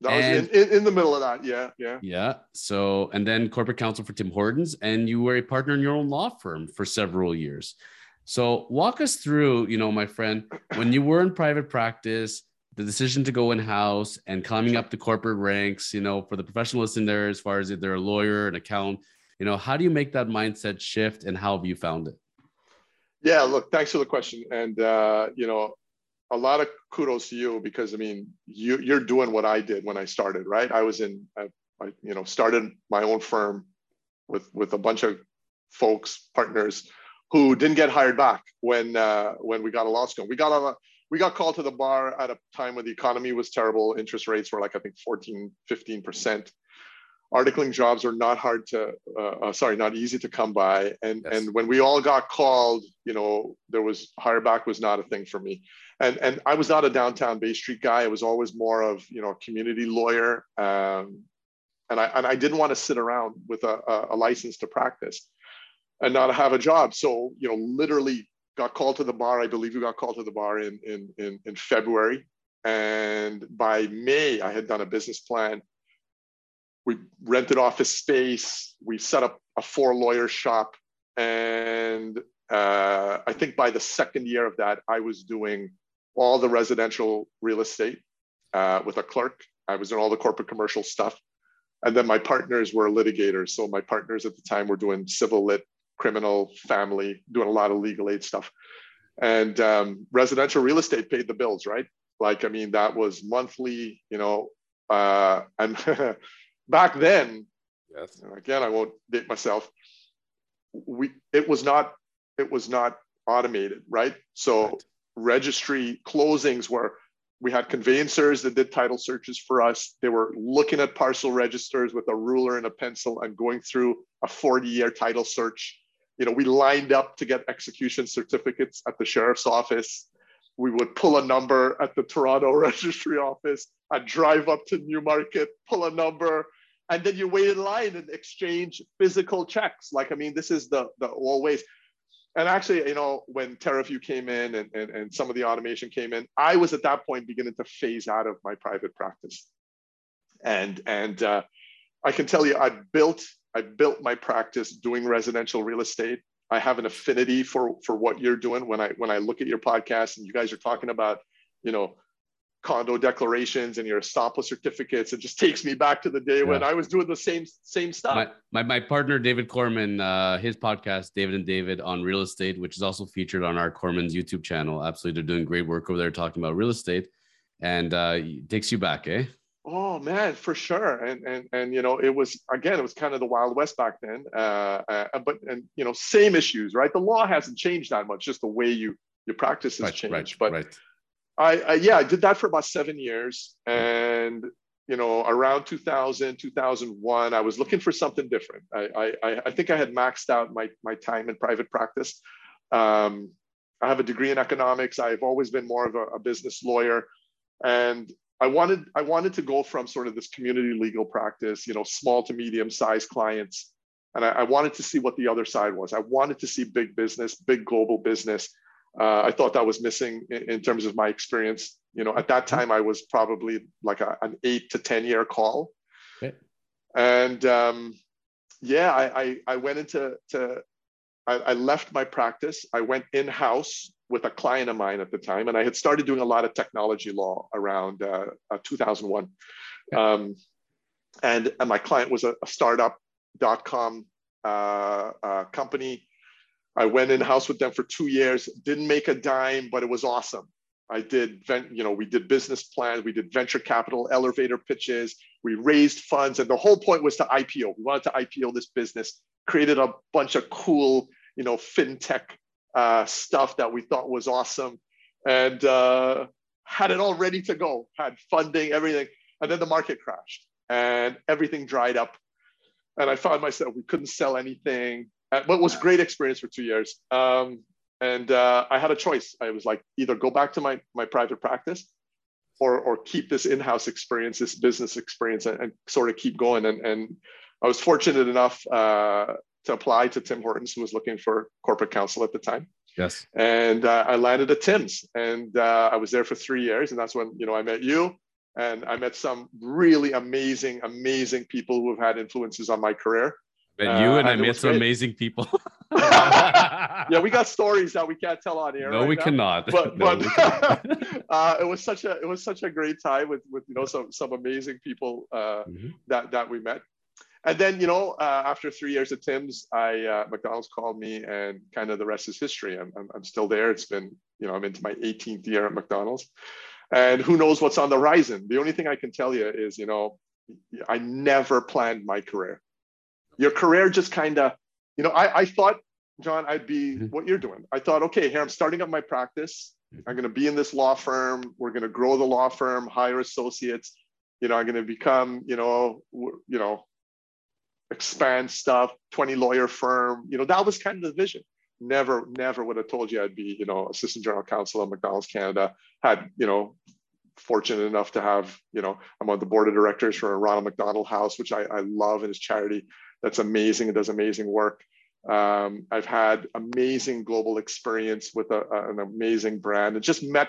Speaker 2: That and, was in, in, in, the middle of that. Yeah. Yeah.
Speaker 1: Yeah. So, and then corporate counsel for Tim Hortons, and you were a partner in your own law firm for several years. So, walk us through, you know, my friend, when you were in private practice, the decision to go in house and climbing up the corporate ranks, you know, for the professionals in there, as far as if they're a lawyer, an accountant, you know, how do you make that mindset shift and how have you found it?
Speaker 2: Yeah, look, thanks for the question. And, uh, you know, a lot of kudos to you because I mean, you, you're doing what I did when I started, right? I was in, I, I, you know, started my own firm with, with a bunch of folks, partners who didn't get hired back when, uh, when we got a law school. We got a, we got called to the bar at a time when the economy was terrible. Interest rates were like, I think 14, 15% articling jobs are not hard to uh, uh, sorry not easy to come by. And yes. and when we all got called you know there was hire back was not a thing for me. And and i was not a downtown bay street guy. I was always more of you know a community lawyer. Um, and i and i didn't want to sit around with a, a license to practice and not have a job. So you know literally got called to the bar. I believe we got called to the bar in in in, in february. And by may i had done a business plan we rented office space. We set up a four lawyer shop. And uh, I think by the second year of that, I was doing all the residential real estate uh, with a clerk. I was doing all the corporate commercial stuff. And then my partners were litigators. So my partners at the time were doing civil lit, criminal, family, doing a lot of legal aid stuff. And um, residential real estate paid the bills, right? Like, I mean, that was monthly, you know, uh, and back then, yes. again, I won't date myself. We it was not it was not automated, right? So right. registry closings were we had conveyancers that did title searches for us. They were looking at parcel registers with a ruler and a pencil and going through a 40 year title search. You know, we lined up to get execution certificates at the sheriff's office. We would pull a number at the Toronto registry office. I'd drive up to Newmarket, pull a number, and then you wait in line and exchange physical checks. Like, I mean, this is the, the always and actually, you know, when Teraview came in and, and, and some of the automation came in, I was at that point beginning to phase out of my private practice. And, and uh, I can tell you, I built, I built my practice doing residential real estate. I have an affinity for, for what you're doing when I, when I look at your podcast and you guys are talking about, you know, condo declarations and your estoppel certificates. It just takes me back to the day yeah. when I was doing the same same stuff.
Speaker 1: My my, my partner David Korman, uh, his podcast David and David on real estate, which is also featured on our Korman's YouTube channel. Absolutely, they're doing great work over there talking about real estate, and uh, takes you back, eh?
Speaker 2: Oh man, for sure. And and and you know, it was again, it was kind of the wild west back then. Uh, uh, but and you know, same issues, right? The law hasn't changed that much, just the way you your practice has right, changed. Right, but right I, I, yeah, I did that for about seven years, and you know, around 2000, 2001, I was looking for something different. I, I, I think I had maxed out my my time in private practice. Um, I have a degree in economics. I've always been more of a, a business lawyer, and I wanted I wanted to go from sort of this community legal practice, you know, small to medium sized clients, and I, I wanted to see what the other side was. I wanted to see big business, big global business uh, I thought that was missing in, in, terms of my experience. You know, at that time, I was probably like a, an eight to 10 year call. Okay. And um, yeah, I, I, I, went into, to, I, I left my practice. I went in house with a client of mine at the time, and I had started doing a lot of technology law around uh, uh, 2001. Um, and, and my client was a, a startup.com uh, uh, company I went in house with them for two years, didn't make a dime, but it was awesome. I did, you know, we did business plans, we did venture capital, elevator pitches, we raised funds, and the whole point was to IPO. We wanted to IPO this business, created a bunch of cool, you know, fintech uh, stuff that we thought was awesome, and uh, had it all ready to go, had funding, everything, and then the market crashed and everything dried up, and I found myself we couldn't sell anything but it was great experience for two years. Um, and uh, I had a choice. I was like, either go back to my my private practice, or or keep this in-house experience, this business experience, and, and sort of keep going. And and I was fortunate enough uh, to apply to Tim Hortons, who was looking for corporate counsel at the time.
Speaker 1: Yes.
Speaker 2: And uh, I landed at Tim's, and uh, I was there for three years, and that's when you know I met you, and I met some really amazing, amazing people who have had influences on my career.
Speaker 1: You uh, and I met some great. amazing people.
Speaker 2: yeah, we got stories that we can't tell on air.
Speaker 1: No, right we
Speaker 2: now.
Speaker 1: cannot.
Speaker 2: But,
Speaker 1: no,
Speaker 2: but cannot. uh, it was such a it was such a great time with with you know some some amazing people uh, mm-hmm. that that we met. And then you know uh, after three years at Tim's, I uh, McDonald's called me, and kind of the rest is history. I'm, I'm I'm still there. It's been you know I'm into my 18th year at McDonald's, and who knows what's on the horizon. The only thing I can tell you is you know I never planned my career your career just kind of, you know, I, I thought, John, I'd be mm-hmm. what you're doing. I thought, okay, here I'm starting up my practice. Mm-hmm. I'm going to be in this law firm. We're going to grow the law firm, hire associates. You know, I'm going to become, you know, you know, expand stuff, 20 lawyer firm. You know, that was kind of the vision. Never, never would have told you I'd be, you know, assistant general counsel at McDonald's Canada. Had, you know, fortunate enough to have, you know, I'm on the board of directors for Ronald McDonald House, which I, I love and his charity that's amazing and does amazing work. Um, I've had amazing global experience with a, a, an amazing brand and just met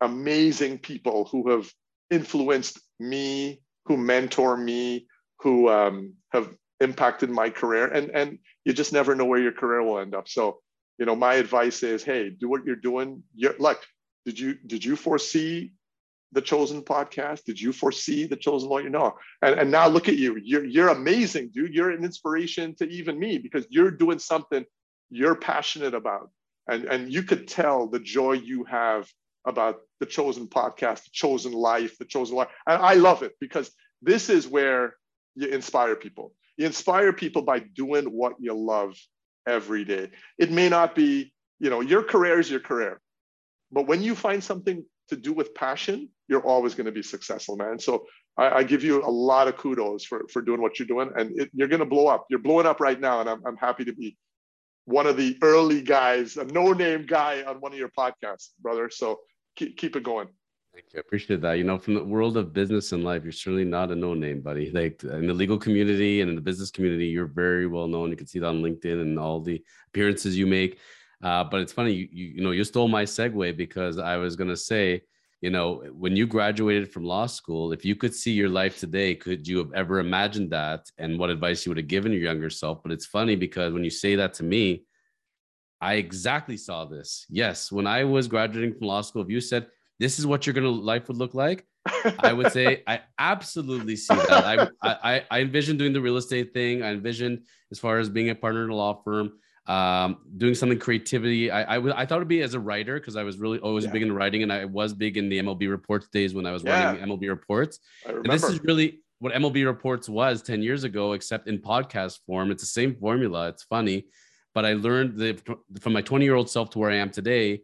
Speaker 2: amazing people who have influenced me, who mentor me, who um, have impacted my career. And, and you just never know where your career will end up. So, you know, my advice is, hey, do what you're doing. You're, look, did you did you foresee the chosen podcast? Did you foresee the chosen lawyer? No. And, and now look at you. You're, you're amazing dude. You're an inspiration to even me because you're doing something you're passionate about. And and you could tell the joy you have about the chosen podcast the chosen life the chosen life and i love it because this is where you inspire people. You inspire people by doing what you love every day. It may not be you know your career is your career but when you find something to do with passion, you're always going to be successful, man. So I, I, give you a lot of kudos for for doing what you're doing, and it, you're going to blow up. You're blowing up right now, and I'm I'm happy to be one of the early guys, a no-name guy on one of your podcasts, brother. So keep keep it going.
Speaker 1: Thank you. I appreciate that. You know, from the world of business and life, you're certainly not a no name, buddy. Like in the legal community and in the business community, you're very well known. You can see that on LinkedIn and all the appearances you make. Uh, but it's funny, you, you, you know, you stole my segue because I was going to say, you know, when you graduated from law school, if you could see your life today, could you have ever imagined that? And what advice you would have given your younger self? But it's funny because when you say that to me, I exactly saw this. Yes, when I was graduating from law school, if you said, this is what your gonna life would look like i would say i absolutely see that I, I i envision doing the real estate thing i envisioned as far as being a partner in a law firm um, doing something creativity i I, I thought it'd be as a writer because i was really always yeah. big in writing and i was big in the mlb reports days when i was yeah. running mlb reports and this is really what mlb reports was 10 years ago except in podcast form it's the same formula it's funny but i learned that from my 20 year old self to where i am today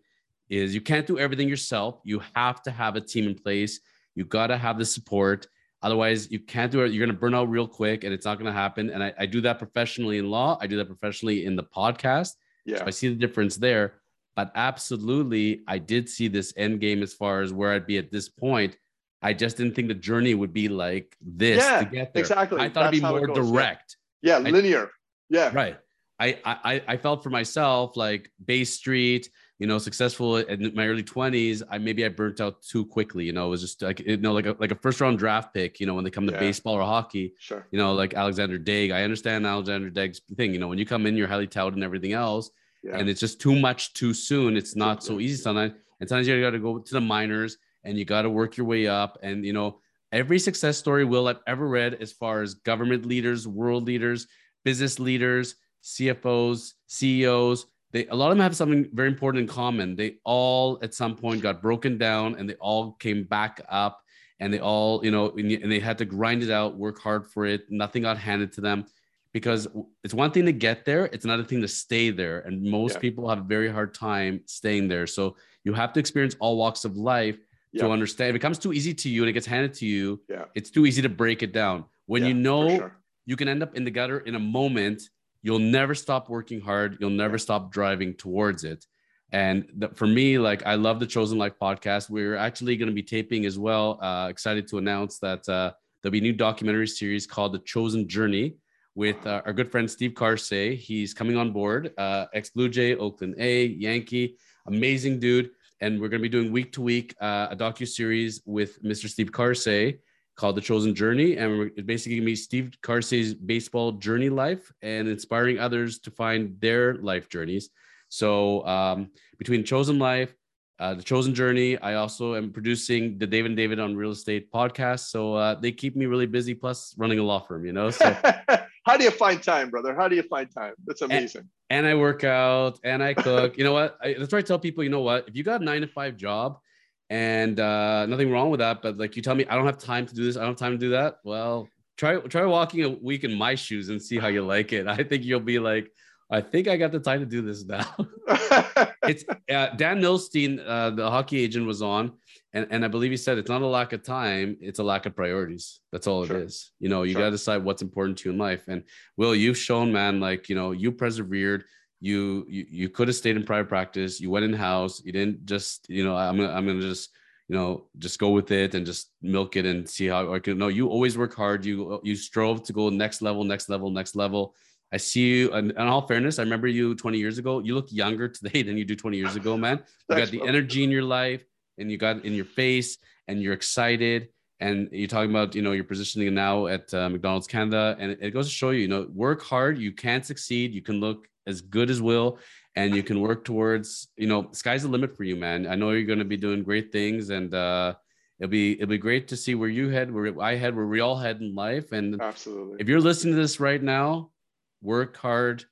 Speaker 1: is you can't do everything yourself. You have to have a team in place. You got to have the support. Otherwise, you can't do it. You're going to burn out real quick and it's not going to happen. And I, I, do that professionally in law. I do that professionally in the podcast. Yeah. So I see the difference there. But absolutely, I did see this end game as far as where I'd be at this point. I just didn't think the journey would be like this
Speaker 2: yeah,
Speaker 1: to get there.
Speaker 2: Exactly.
Speaker 1: I thought That's it'd be more direct.
Speaker 2: Yeah, yeah linear. yeah.
Speaker 1: Right. I, I I felt for myself like Bay Street, you know, successful in my early 20s, I maybe I burnt out too quickly. You know, it was just like you know, like a like a first round draft pick, you know, when they come to yeah. baseball or hockey.
Speaker 2: Sure.
Speaker 1: You know, like Alexander Daigle. I understand Alexander Daigle's thing. You know, when you come in, you're highly touted and everything else. Yeah. And it's just too much too soon. It's not so easy sometimes. And sometimes you gotta go to the minors and you gotta work your way up. And you know, every success story Will I've ever read as far as government leaders, world leaders, business leaders, CFOs, CEOs they a lot of them have something very important in common. They all at some point got broken down and they all came back up and they all, you know, and they had to grind it out, work hard for it. Nothing got handed to them because it's one thing to get there, it's another thing to stay there. And most yeah. people have a very hard time staying there. So you have to experience all walks of life yeah. to understand. If it comes too easy to you and it gets handed to you,
Speaker 2: yeah.
Speaker 1: it's too easy to break it down. When you know sure. you can end up in the gutter in a moment you'll never stop working hard. You'll never stop driving towards it. And the, for me, like I love the Chosen Life podcast. We're actually going to be taping as well. Uh, excited to announce that uh, there'll be a new documentary series called The Chosen Journey with uh, our good friend Steve Karsay. He's coming on board, uh, ex Blue Jay, Oakland A, Yankee, amazing dude. And we're going to be doing week to week uh, a docu series with Mr. Steve Karsay called The Chosen Journey. And it's basically going to be Steve Karsay's baseball journey life and inspiring others to find their life journeys. So um, between Chosen Life, uh, The Chosen Journey, I also am producing the David and David on Real Estate podcast. So uh, they keep me really busy, plus running a law firm, you know? So
Speaker 2: how do you find time, brother? How do you find time? That's amazing.
Speaker 1: And, and I work out and I cook. you know what? I, that's why I tell people, you know what? If you got a nine to five job, and uh, nothing wrong with that. But like you tell me, I don't have time to do this. I don't have time to do that. Well, try try walking a week in my shoes and see how you like it. I think you'll be like, I think I got the time to do this now. it's uh, Dan Milstein, uh, the hockey agent, was on, and, and I believe he said it's not a lack of time, it's a lack of priorities. That's all sure. it is. You know, you sure. got to decide what's important to you in life. And Will, you've shown, man, like you know, you persevered you you, you could have stayed in private practice. You went in house you didn't just you know i'm gonna i'm gonna just you know just go with it and just milk it and see how i can no you always work hard. You you strove to go next level next level next level. I see you and in all fairness i remember you 20 years ago. You look younger today than you do 20 years ago man. You got the energy in your life and you got in your face and you're excited and you're talking about you know you're positioning now at uh, mcdonald's canada and it, it goes to show you you know work hard you can succeed you can look as good as will and you can work towards you know sky's the limit for you man. I know you're going to be doing great things and uh it'll be it'll be great to see where you head where i head where we all head in life. And
Speaker 2: absolutely.
Speaker 1: if you're listening to this right now work hard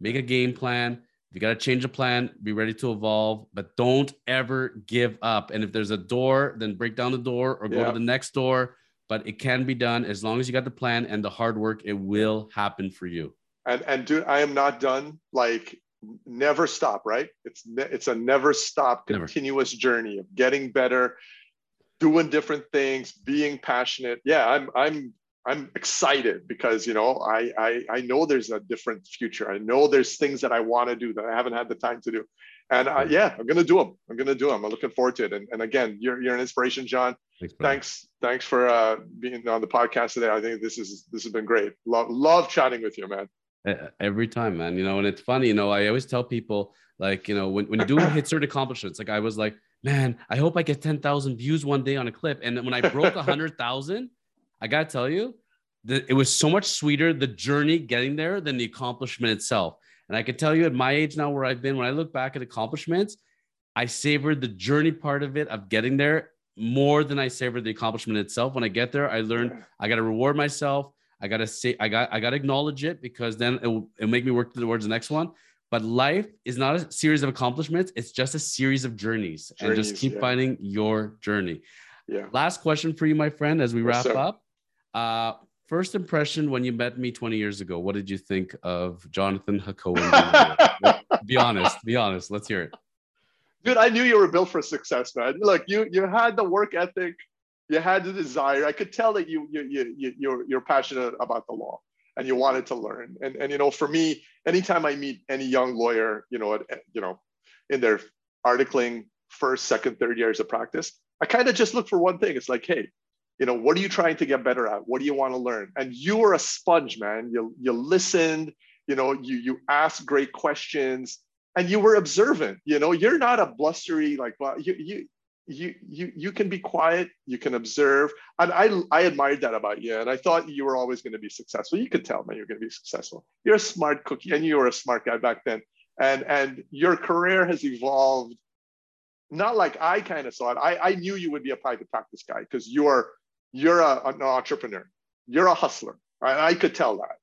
Speaker 1: make a game plan you got to change a plan be ready to evolve but don't ever give up and if there's a door then break down the door or go yep. to the next door but it can be done as long as you got the plan and the hard work it will happen for you
Speaker 2: and and dude i am not done like never stop, right? It's ne- it's a never stop,
Speaker 1: Never.
Speaker 2: continuous journey of getting better, doing different things, being passionate. Yeah, I'm I'm I'm excited because you know I I I know there's a different future. I know there's things that I want to do that I haven't had the time to do, and I, yeah, I'm gonna do them. I'm gonna do them. I'm looking forward to it. And, and again, you're you're an inspiration, John.
Speaker 1: Thanks.
Speaker 2: Thanks thanks for uh, being on the podcast today. I think this is this has been great. Love love chatting with you, man.
Speaker 1: Every time man you know and it's funny you know i always tell people like you know when, when you do hit certain accomplishments like i was like man i hope i get 10000 views one day on a clip and then when i broke a 100000 i gotta tell you that it was so much sweeter the journey getting there than the accomplishment itself and i can tell you at my age now where i've been when i look back at accomplishments i savored the journey part of it of getting there more than i savored the accomplishment itself when i get there i learned I got to reward myself. I got to say, I got, I got to acknowledge it because then it will, it'll make me work towards the next one. But life is not a series of accomplishments. It's just a series of journeys, and just keep
Speaker 2: yeah.
Speaker 1: finding your journey.
Speaker 2: Yeah.
Speaker 1: Last question for you, my friend, as we wrap up. Uh, first impression when you met me 20 years ago, what did you think of Jonathan Hacohen? be honest, be honest. Let's hear it.
Speaker 2: dude i knew you were built for success man look you you had the work ethic you had the desire i could tell that you you you, you you're, you're passionate about the law and you wanted to learn and and you know for me anytime i meet any young lawyer you know at- you know in their articling first second third years of practice i kind of just look for one thing it's like hey you know what are you trying to get better at? What do you want to learn? And you were a sponge man. You you listened you know you you asked great questions and you were observant you know? You're not a blustery like well you you you you you can be quiet you can observe and i i admired that about you and i thought you were always going to be successful. You could tell man you're going to be successful. You're a smart cookie and you were a smart guy back then and and your career has evolved not like i kind of saw it. I i knew you would be a private practice guy because you're you're a, an entrepreneur you're a hustler I, I could tell that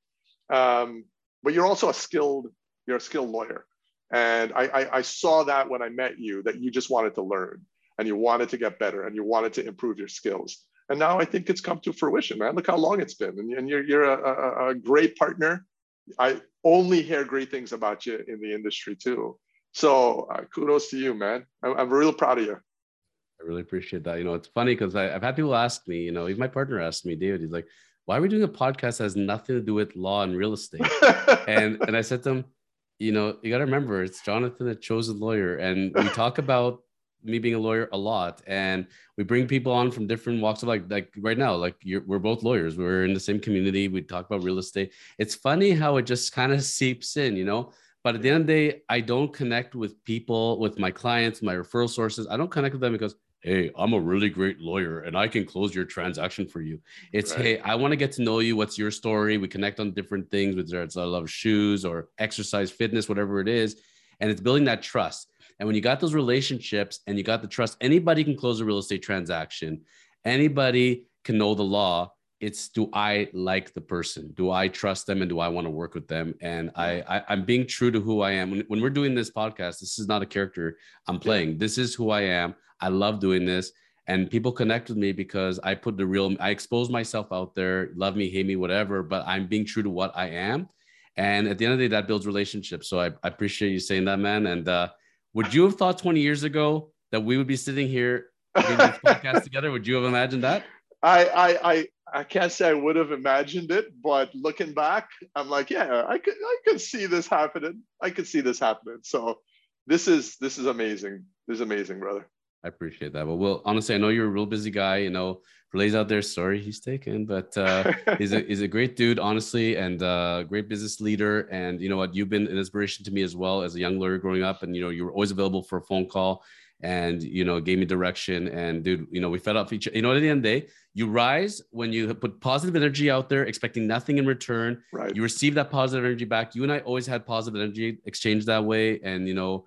Speaker 2: um, but you're also a skilled you're a skilled lawyer and I, I, I saw that when I met you, that you just wanted to learn and you wanted to get better and you wanted to improve your skills. And now I think it's come to fruition, man. Look how long it's been. And, and you're, you're a, a, a great partner. I only hear great things about you in the industry too. So uh, kudos to you, man. I'm, I'm real proud of you.
Speaker 1: I really appreciate that. You know, it's funny because I've had people ask me, you know, even my partner asked me, David, he's like, why are we doing a podcast that has nothing to do with law and real estate? and and I said to him, you know, you got to remember it's Jonathan, a chosen lawyer, and we talk about me being a lawyer a lot, and we bring people on from different walks of life. Like right now, like we're both lawyers, we're in the same community. We talk about real estate. It's funny how it just kind of seeps in, you know. But at the end of the day, I don't connect with people, with my clients, my referral sources. I don't connect with them because, hey, I'm a really great lawyer and I can close your transaction for you. It's
Speaker 2: Right.
Speaker 1: hey, I want to get to know you. What's your story? We connect on different things, whether it's I love shoes or exercise, fitness, whatever it is. And it's building that trust. And when you got those relationships and you got the trust, anybody can close a real estate transaction. Anybody can know the law. It's do I like the person? Do I trust them and do I want to work with them? And I, I I'm being true to who I am. When, when we're doing this podcast, this is not a character I'm playing. This is who I am. I love doing this and people connect with me because I put the real, I expose myself out there, love me, hate me, whatever, but I'm being true to what I am. And at the end of the day, that builds relationships. So I, I appreciate you saying that, man. And uh, would you have thought 20 years ago that we would be sitting here doing this podcast together? Would you have imagined that?
Speaker 2: I, I, I, I can't say I would have imagined it, but looking back, I'm like, yeah, I could, I could see this happening. I could see this happening. So this is, this is amazing. This is amazing, brother.
Speaker 1: I appreciate that. But well, honestly, I know you're a real busy guy. You know, Relay's out there. Sorry, he's taken, but uh, he's a he's a great dude, honestly, and uh, great business leader. And you know what, you've been an inspiration to me as well as a young lawyer growing up. And you know, you were always available for a phone call, and you know, gave me direction. And dude, you know, we fed off each. You know, at the end of the day, you rise when you put positive energy out there, expecting nothing in return.
Speaker 2: right.
Speaker 1: You receive that positive energy back. You and I always had positive energy exchange that way, and you know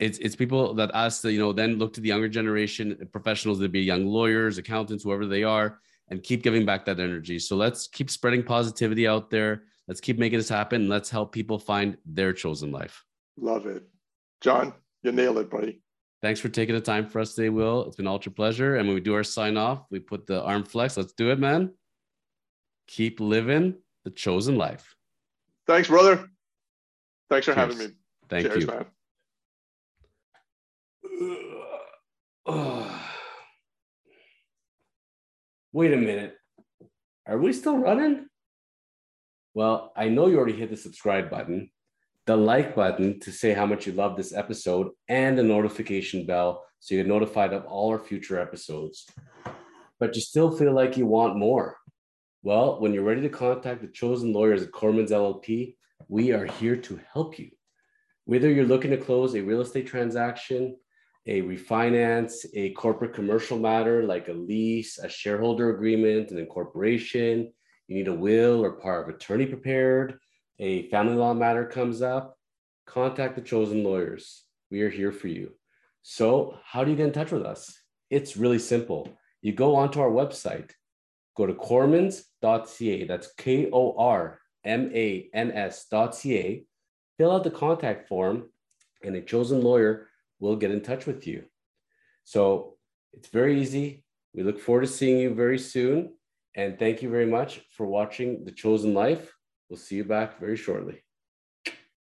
Speaker 1: it's it's people that us that you know then look to the younger generation professionals that be young lawyers accountants whoever they are and keep giving back that energy so let's keep spreading positivity out there let's keep making this happen let's help people find their chosen life
Speaker 2: Love it. John, you nailed it, buddy.
Speaker 1: thanks for taking the time for us today will it's been an ultra pleasure and when we do our sign off we put the arm flex let's do it man keep living the chosen life
Speaker 2: Thanks, brother. Thanks for
Speaker 1: Cheers.
Speaker 2: having me.
Speaker 1: Thank
Speaker 2: Cheers,
Speaker 1: you.
Speaker 2: man.
Speaker 1: Wait a minute. Are we still running? Well, I know you already hit the subscribe button, the like button to say how much you love this episode, and the notification bell so you get notified of all our future episodes. But you still feel like you want more. Well, when you're ready to contact the chosen lawyers at Korman's LLP, we are here to help you. Whether you're looking to close a real estate transaction, a refinance, a corporate commercial matter like a lease, a shareholder agreement, an incorporation, you need a will or power of attorney prepared, a family law matter comes up, contact the chosen lawyers. We are here for you. So, how do you get in touch with us? It's really simple. You go onto our website, go to kormans.ca, that's K O R M A N S.ca, fill out the contact form, and a chosen lawyer will get in touch with you. So it's very easy. We look forward to seeing you very soon. And thank you very much for watching The Chosen Life. We'll see you back very shortly.